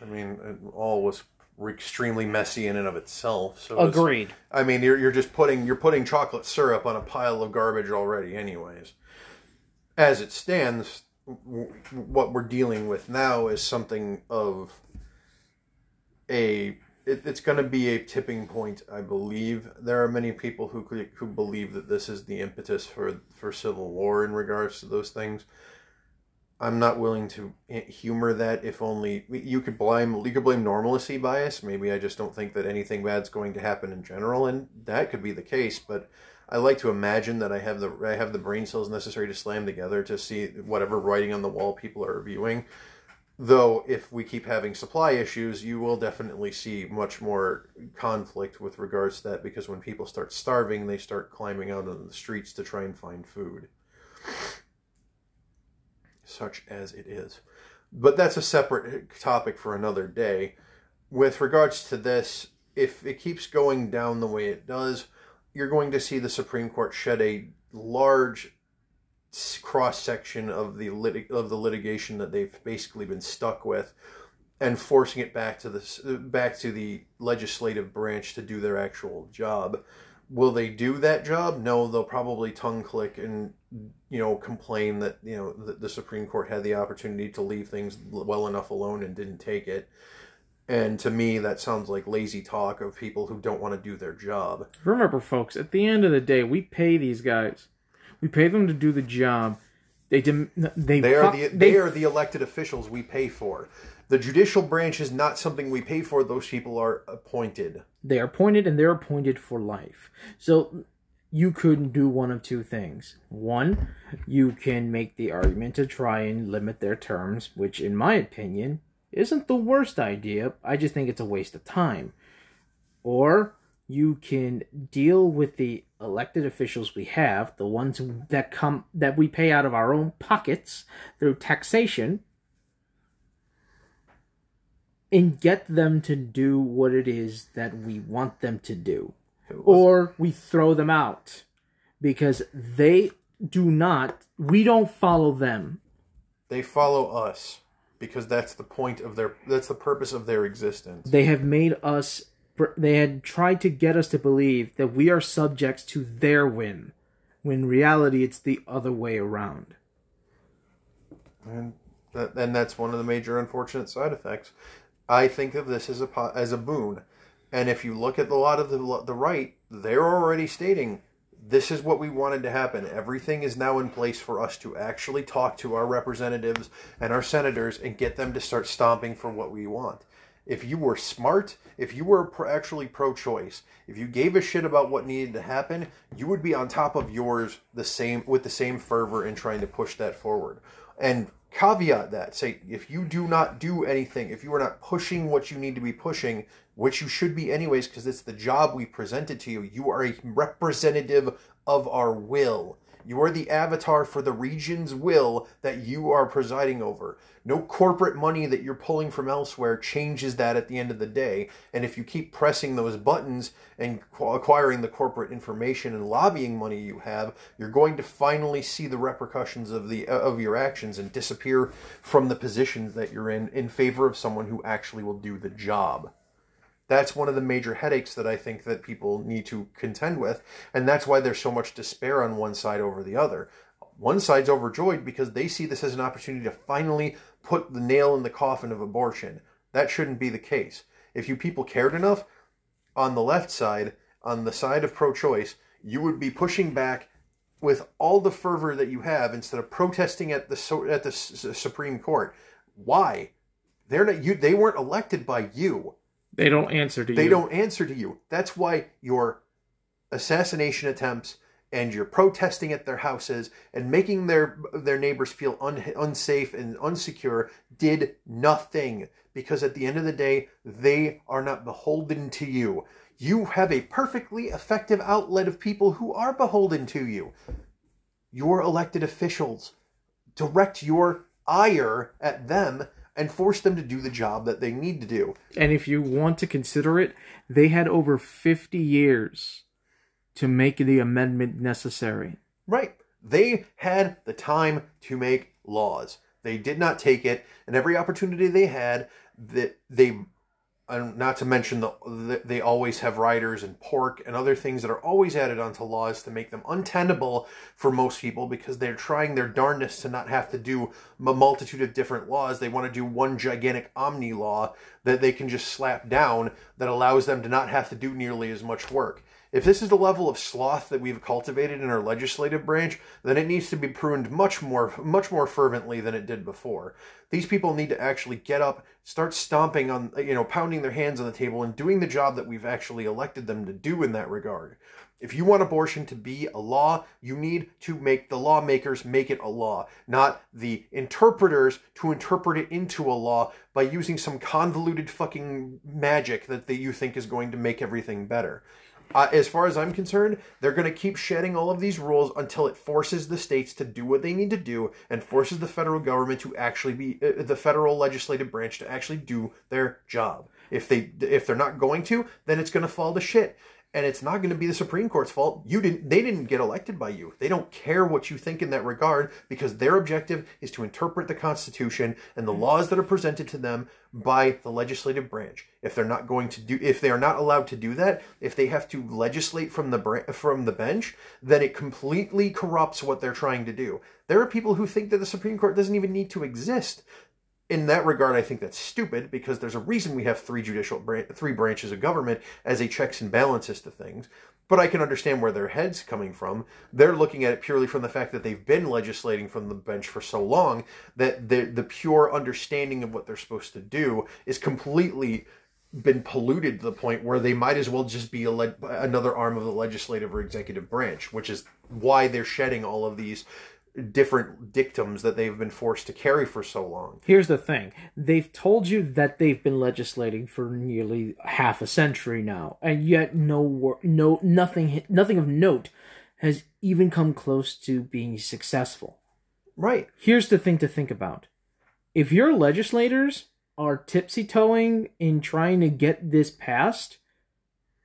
I mean, it all was extremely messy in and of itself. So agreed. I mean, you're you're just putting you're putting chocolate syrup on a pile of garbage already, anyways. As it stands, what we're dealing with now is something of a it, it's going to be a tipping point, I believe. There are many people who who believe that this is the impetus for for civil war in regards to those things. I'm not willing to humor that. If only you could blame you could blame normalcy bias. Maybe I just don't think that anything bad's going to happen in general, and that could be the case. But I like to imagine that I have the I have the brain cells necessary to slam together to see whatever writing on the wall people are viewing Though, if we keep having supply issues, you will definitely see much more conflict with regards to that because when people start starving, they start climbing out on the streets to try and find food. Such as it is. But that's a separate topic for another day. With regards to this, if it keeps going down the way it does, you're going to see the Supreme Court shed a large cross section of the lit- of the litigation that they've basically been stuck with and forcing it back to the back to the legislative branch to do their actual job will they do that job no they'll probably tongue click and you know complain that you know the, the supreme court had the opportunity to leave things well enough alone and didn't take it and to me that sounds like lazy talk of people who don't want to do their job Remember, folks, at the end of the day, we pay these guys. We pay them to do the job. They dem- they They are the they are the elected officials we pay for. The judicial branch is not something we pay for. Those people are appointed. they are appointed and they're appointed for life. So you could do one of two things. One, you can make the argument to try and limit their terms, which in my opinion isn't the worst idea. I just think it's a waste of time. Or you can deal with the elected officials we have, the ones that come that we pay out of our own pockets through taxation, and get them to do what it is that we want them to do. Or we throw them out because they do not, we don't follow them. They follow us because that's the point of their that's the purpose of their existence. They have made us, they had tried to get us to believe that we are subjects to their whim, when in reality it's the other way around. And that, and that's one of the major unfortunate side effects. I think of this as a as a boon. And if you look at a lot of the the right, they're already stating this is what we wanted to happen. Everything is now in place for us to actually talk to our representatives and our senators and get them to start stomping for what we want. If you were smart, if you were pro- actually pro-choice, if you gave a shit about what needed to happen, you would be on top of yours the same with the same fervor in trying to push that forward. And caveat that say if you do not do anything, if you are not pushing what you need to be pushing, which you should be anyways because it's the job we presented to you, you are a representative of our will. You are the avatar for the region's will that you are presiding over. No corporate money that you're pulling from elsewhere changes that at the end of the day. And if you keep pressing those buttons and acquiring the corporate information and lobbying money you have, you're going to finally see the repercussions of the uh, of your actions and disappear from the positions that you're in in favor of someone who actually will do the job that's one of the major headaches that I think that people need to contend with, and that's why there's so much despair on one side over the other. One side's overjoyed because they see this as an opportunity to finally put the nail in the coffin of abortion. That shouldn't be the case. If you people cared enough, on the left side, on the side of pro-choice, you would be pushing back with all the fervor that you have instead of protesting at the at the Supreme Court. Why? They're not you. They weren't elected by you. They don't answer to They you. They don't answer to you. That's why your assassination attempts and your protesting at their houses and making their their neighbors feel un, unsafe and unsecure did nothing because at the end of the day they are not beholden to you. You have a perfectly effective outlet of people who are beholden to you. Your elected officials direct your ire at them and force them to do the job that they need to do. And if you want to consider it, they had over 50 years to make the amendment necessary. Right. They had the time to make laws. They did not take it, and every opportunity they had, that they, and not to mention the, the they always have riders and pork and other things that are always added onto laws to make them untenable for most people because they're trying their darndest to not have to do a multitude of different laws. They want to do one gigantic omni law that they can just slap down that allows them to not have to do nearly as much work. If this is the level of sloth that we've cultivated in our legislative branch, then it needs to be pruned much more much more fervently than it did before. These people need to actually get up, start stomping on you know, pounding their hands on the table and doing the job that we've actually elected them to do in that regard. If you want abortion to be a law, you need to make the lawmakers make it a law, not the interpreters to interpret it into a law by using some convoluted fucking magic that you think is going to make everything better. Uh, as far as I'm concerned, they're going to keep shedding all of these rules until it forces the states to do what they need to do and forces the federal government to actually be uh, the federal legislative branch to actually do their job. If they if they're not going to, then it's going to fall to shit and it's not going to be the Supreme Court's fault. You didn't they didn't get elected by you. They don't care what you think in that regard because their objective is to interpret the Constitution and the mm-hmm. laws that are presented to them by the legislative branch. If they're not going to do if they are not allowed to do that, if they have to legislate from the from the bench, then it completely corrupts what they're trying to do. There are people who think that the Supreme Court doesn't even need to exist in that regard, I think that's stupid because there's a reason we have three judicial three branches of government as a checks and balances to things. But I can understand where their heads coming from. They're looking at it purely from the fact that they've been legislating from the bench for so long that the the pure understanding of what they're supposed to do is completely been polluted to the point where they might as well just be le- another arm of the legislative or executive branch, which is why they're shedding all of these different dictums that they've been forced to carry for so long. Here's the thing. They've told you that they've been legislating for nearly half a century now, and yet no no nothing nothing of note has even come close to being successful. Right. Here's the thing to think about. If your legislators are tipsy-toeing in trying to get this passed,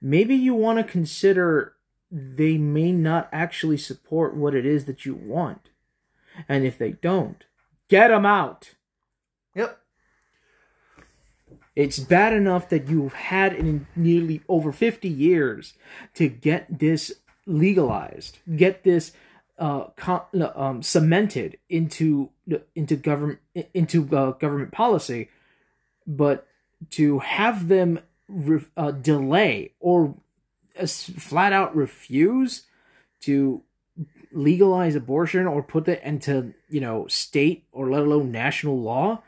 maybe you want to consider they may not actually support what it is that you want. And if they don't, get them out. Yep. It's bad enough that you've had in nearly over 50 years to get this legalized, get this uh, um, cemented into into government into uh, government policy, but to have them re- uh, delay or uh, flat out refuse to legalize abortion or put it into you know state or let alone national law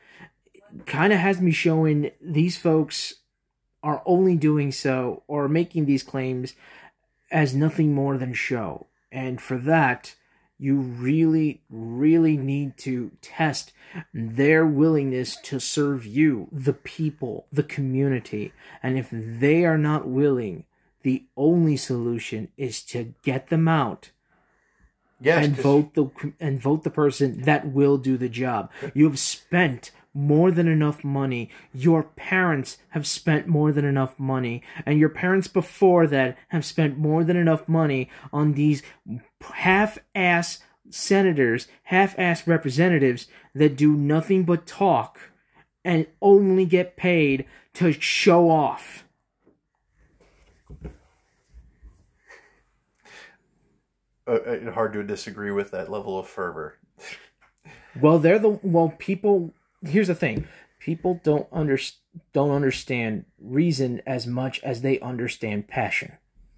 kind of has me showing these folks are only doing so or making these claims as nothing more than show. And for that you really really need to test their willingness to serve you the people the community. And if they are not willing the only solution is to get them out Yes, and vote the and vote the person that will do the job. You have spent more than enough money. Your parents have spent more than enough money, and your parents before that have spent more than enough money on these half-ass senators, half-ass representatives that do nothing but talk and only get paid to show off. Uh, uh, hard to disagree with that level of fervor. well, they're the well people. Here's the thing: people don't under don't understand reason as much as they understand passion.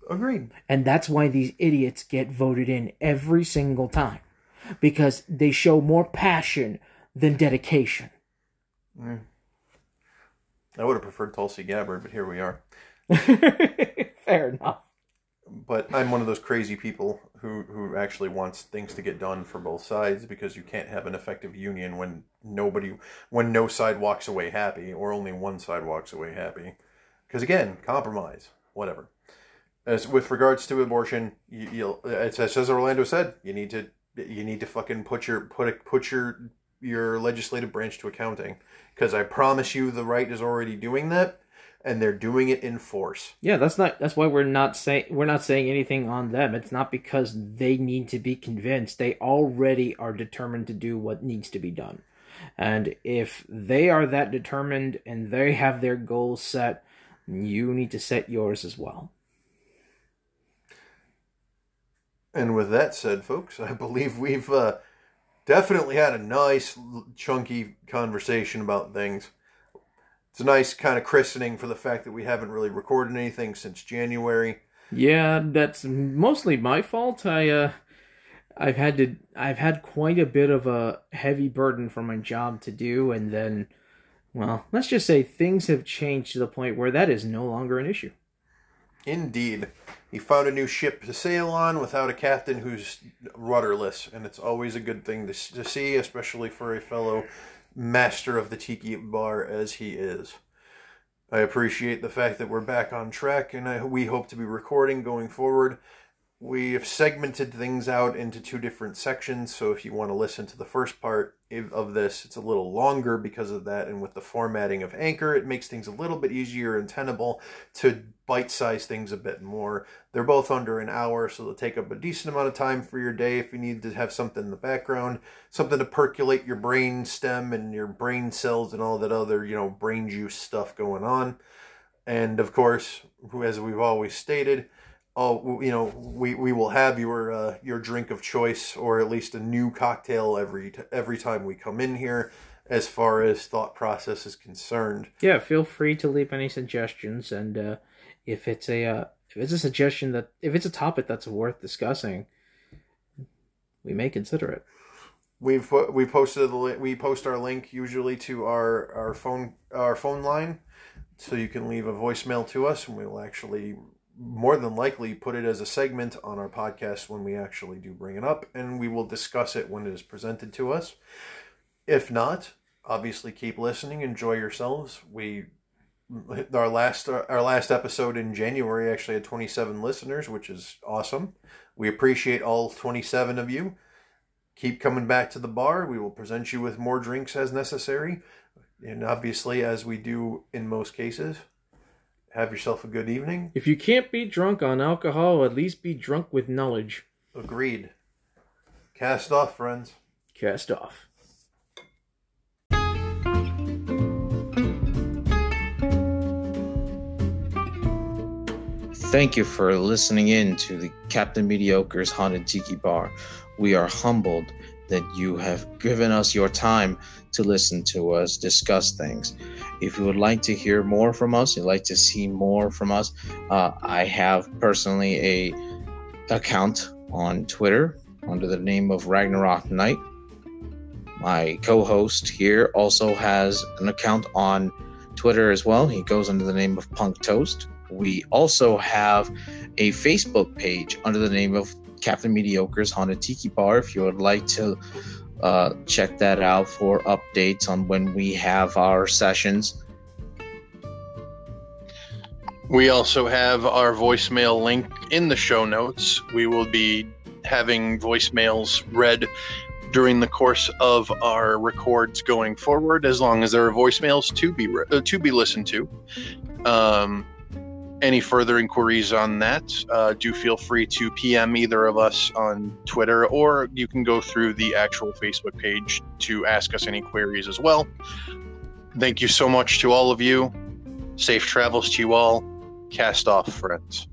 Agreed. And that's why these idiots get voted in every single time because they show more passion than dedication. Mm. I would have preferred Tulsi Gabbard, but here we are. Fair enough but I'm one of those crazy people who who actually wants things to get done for both sides because you can't have an effective union when nobody when no side walks away happy or only one side walks away happy. Because again, compromise, whatever. As with regards to abortion, you, as, as Orlando said, you need to you need to fucking put your put a, put your your legislative branch to accounting because I promise you the right is already doing that and they're doing it in force. Yeah, that's not that's why we're not saying we're not saying anything on them. It's not because they need to be convinced. They already are determined to do what needs to be done. And if they are that determined and they have their goals set, you need to set yours as well. And with that said, folks, I believe we've uh, definitely had a nice, chunky conversation about things it's a nice kind of christening for the fact that we haven't really recorded anything since January. Yeah, that's mostly my fault. I uh I've had to I've had quite a bit of a heavy burden for my job to do and then well, let's just say things have changed to the point where that is no longer an issue. Indeed. He found a new ship to sail on without a captain who's rudderless, and it's always a good thing to, to see, especially for a fellow master of the tiki bar as he is. I appreciate the fact that we're back on track, and I, we hope to be recording going forward. We have segmented things out into two different sections, so if you want to listen to the first part of this, it's a little longer because of that, and with the formatting of Anchor, it makes things a little bit easier and tenable to bite size things a bit more. They're both under an hour, so they'll take up a decent amount of time for your day if you need to have something in the background, something to percolate your brain stem and your brain cells and all that other, you know, brain juice stuff going on. And of course, as we've always stated, oh, you know, we, we will have your uh, your drink of choice, or at least a new cocktail every t- every time we come in here, as far as thought process is concerned. Yeah, feel free to leave any suggestions, and uh, if it's a uh, if it's a suggestion that if it's a topic that's worth discussing, we may consider it. We've put, we posted the we post our link usually to our our phone our phone line, so you can leave a voicemail to us, and we will actually more than likely put it as a segment on our podcast when we actually do bring it up, and we will discuss it when it is presented to us. If not, obviously keep listening, enjoy yourselves. We our last our last episode in January actually had 27 listeners, which is awesome. We appreciate all 27 of you. Keep coming back to the bar. We will present you with more drinks as necessary. And obviously, as we do in most cases, have yourself a good evening. If you can't be drunk on alcohol, at least be drunk with knowledge. Agreed. Cast off, friends. Cast off. Thank you for listening in to the Captain Mediocre's Haunted Tiki Bar. We are humbled that you have given us your time to listen to us discuss things. If you would like to hear more from us, you'd like to see more from us, uh, I have personally a account on Twitter under the name of Ragnarok Knight. My co-host here also has an account on Twitter as well. He goes under the name of Punk Toast. We also have a Facebook page under the name of Captain Mediocre's Haunted Tiki Bar. If you would like to uh, check that out for updates on when we have our sessions. We also have our voicemail link in the show notes. We will be having voicemails read during the course of our records going forward, as long as there are voicemails to be re- uh, to be listened to. Um, any further inquiries on that, uh, do feel free to PM either of us on Twitter, or you can go through the actual Facebook page to ask us any queries as well. Thank you so much to all of you. Safe travels to you all. Cast off, friends.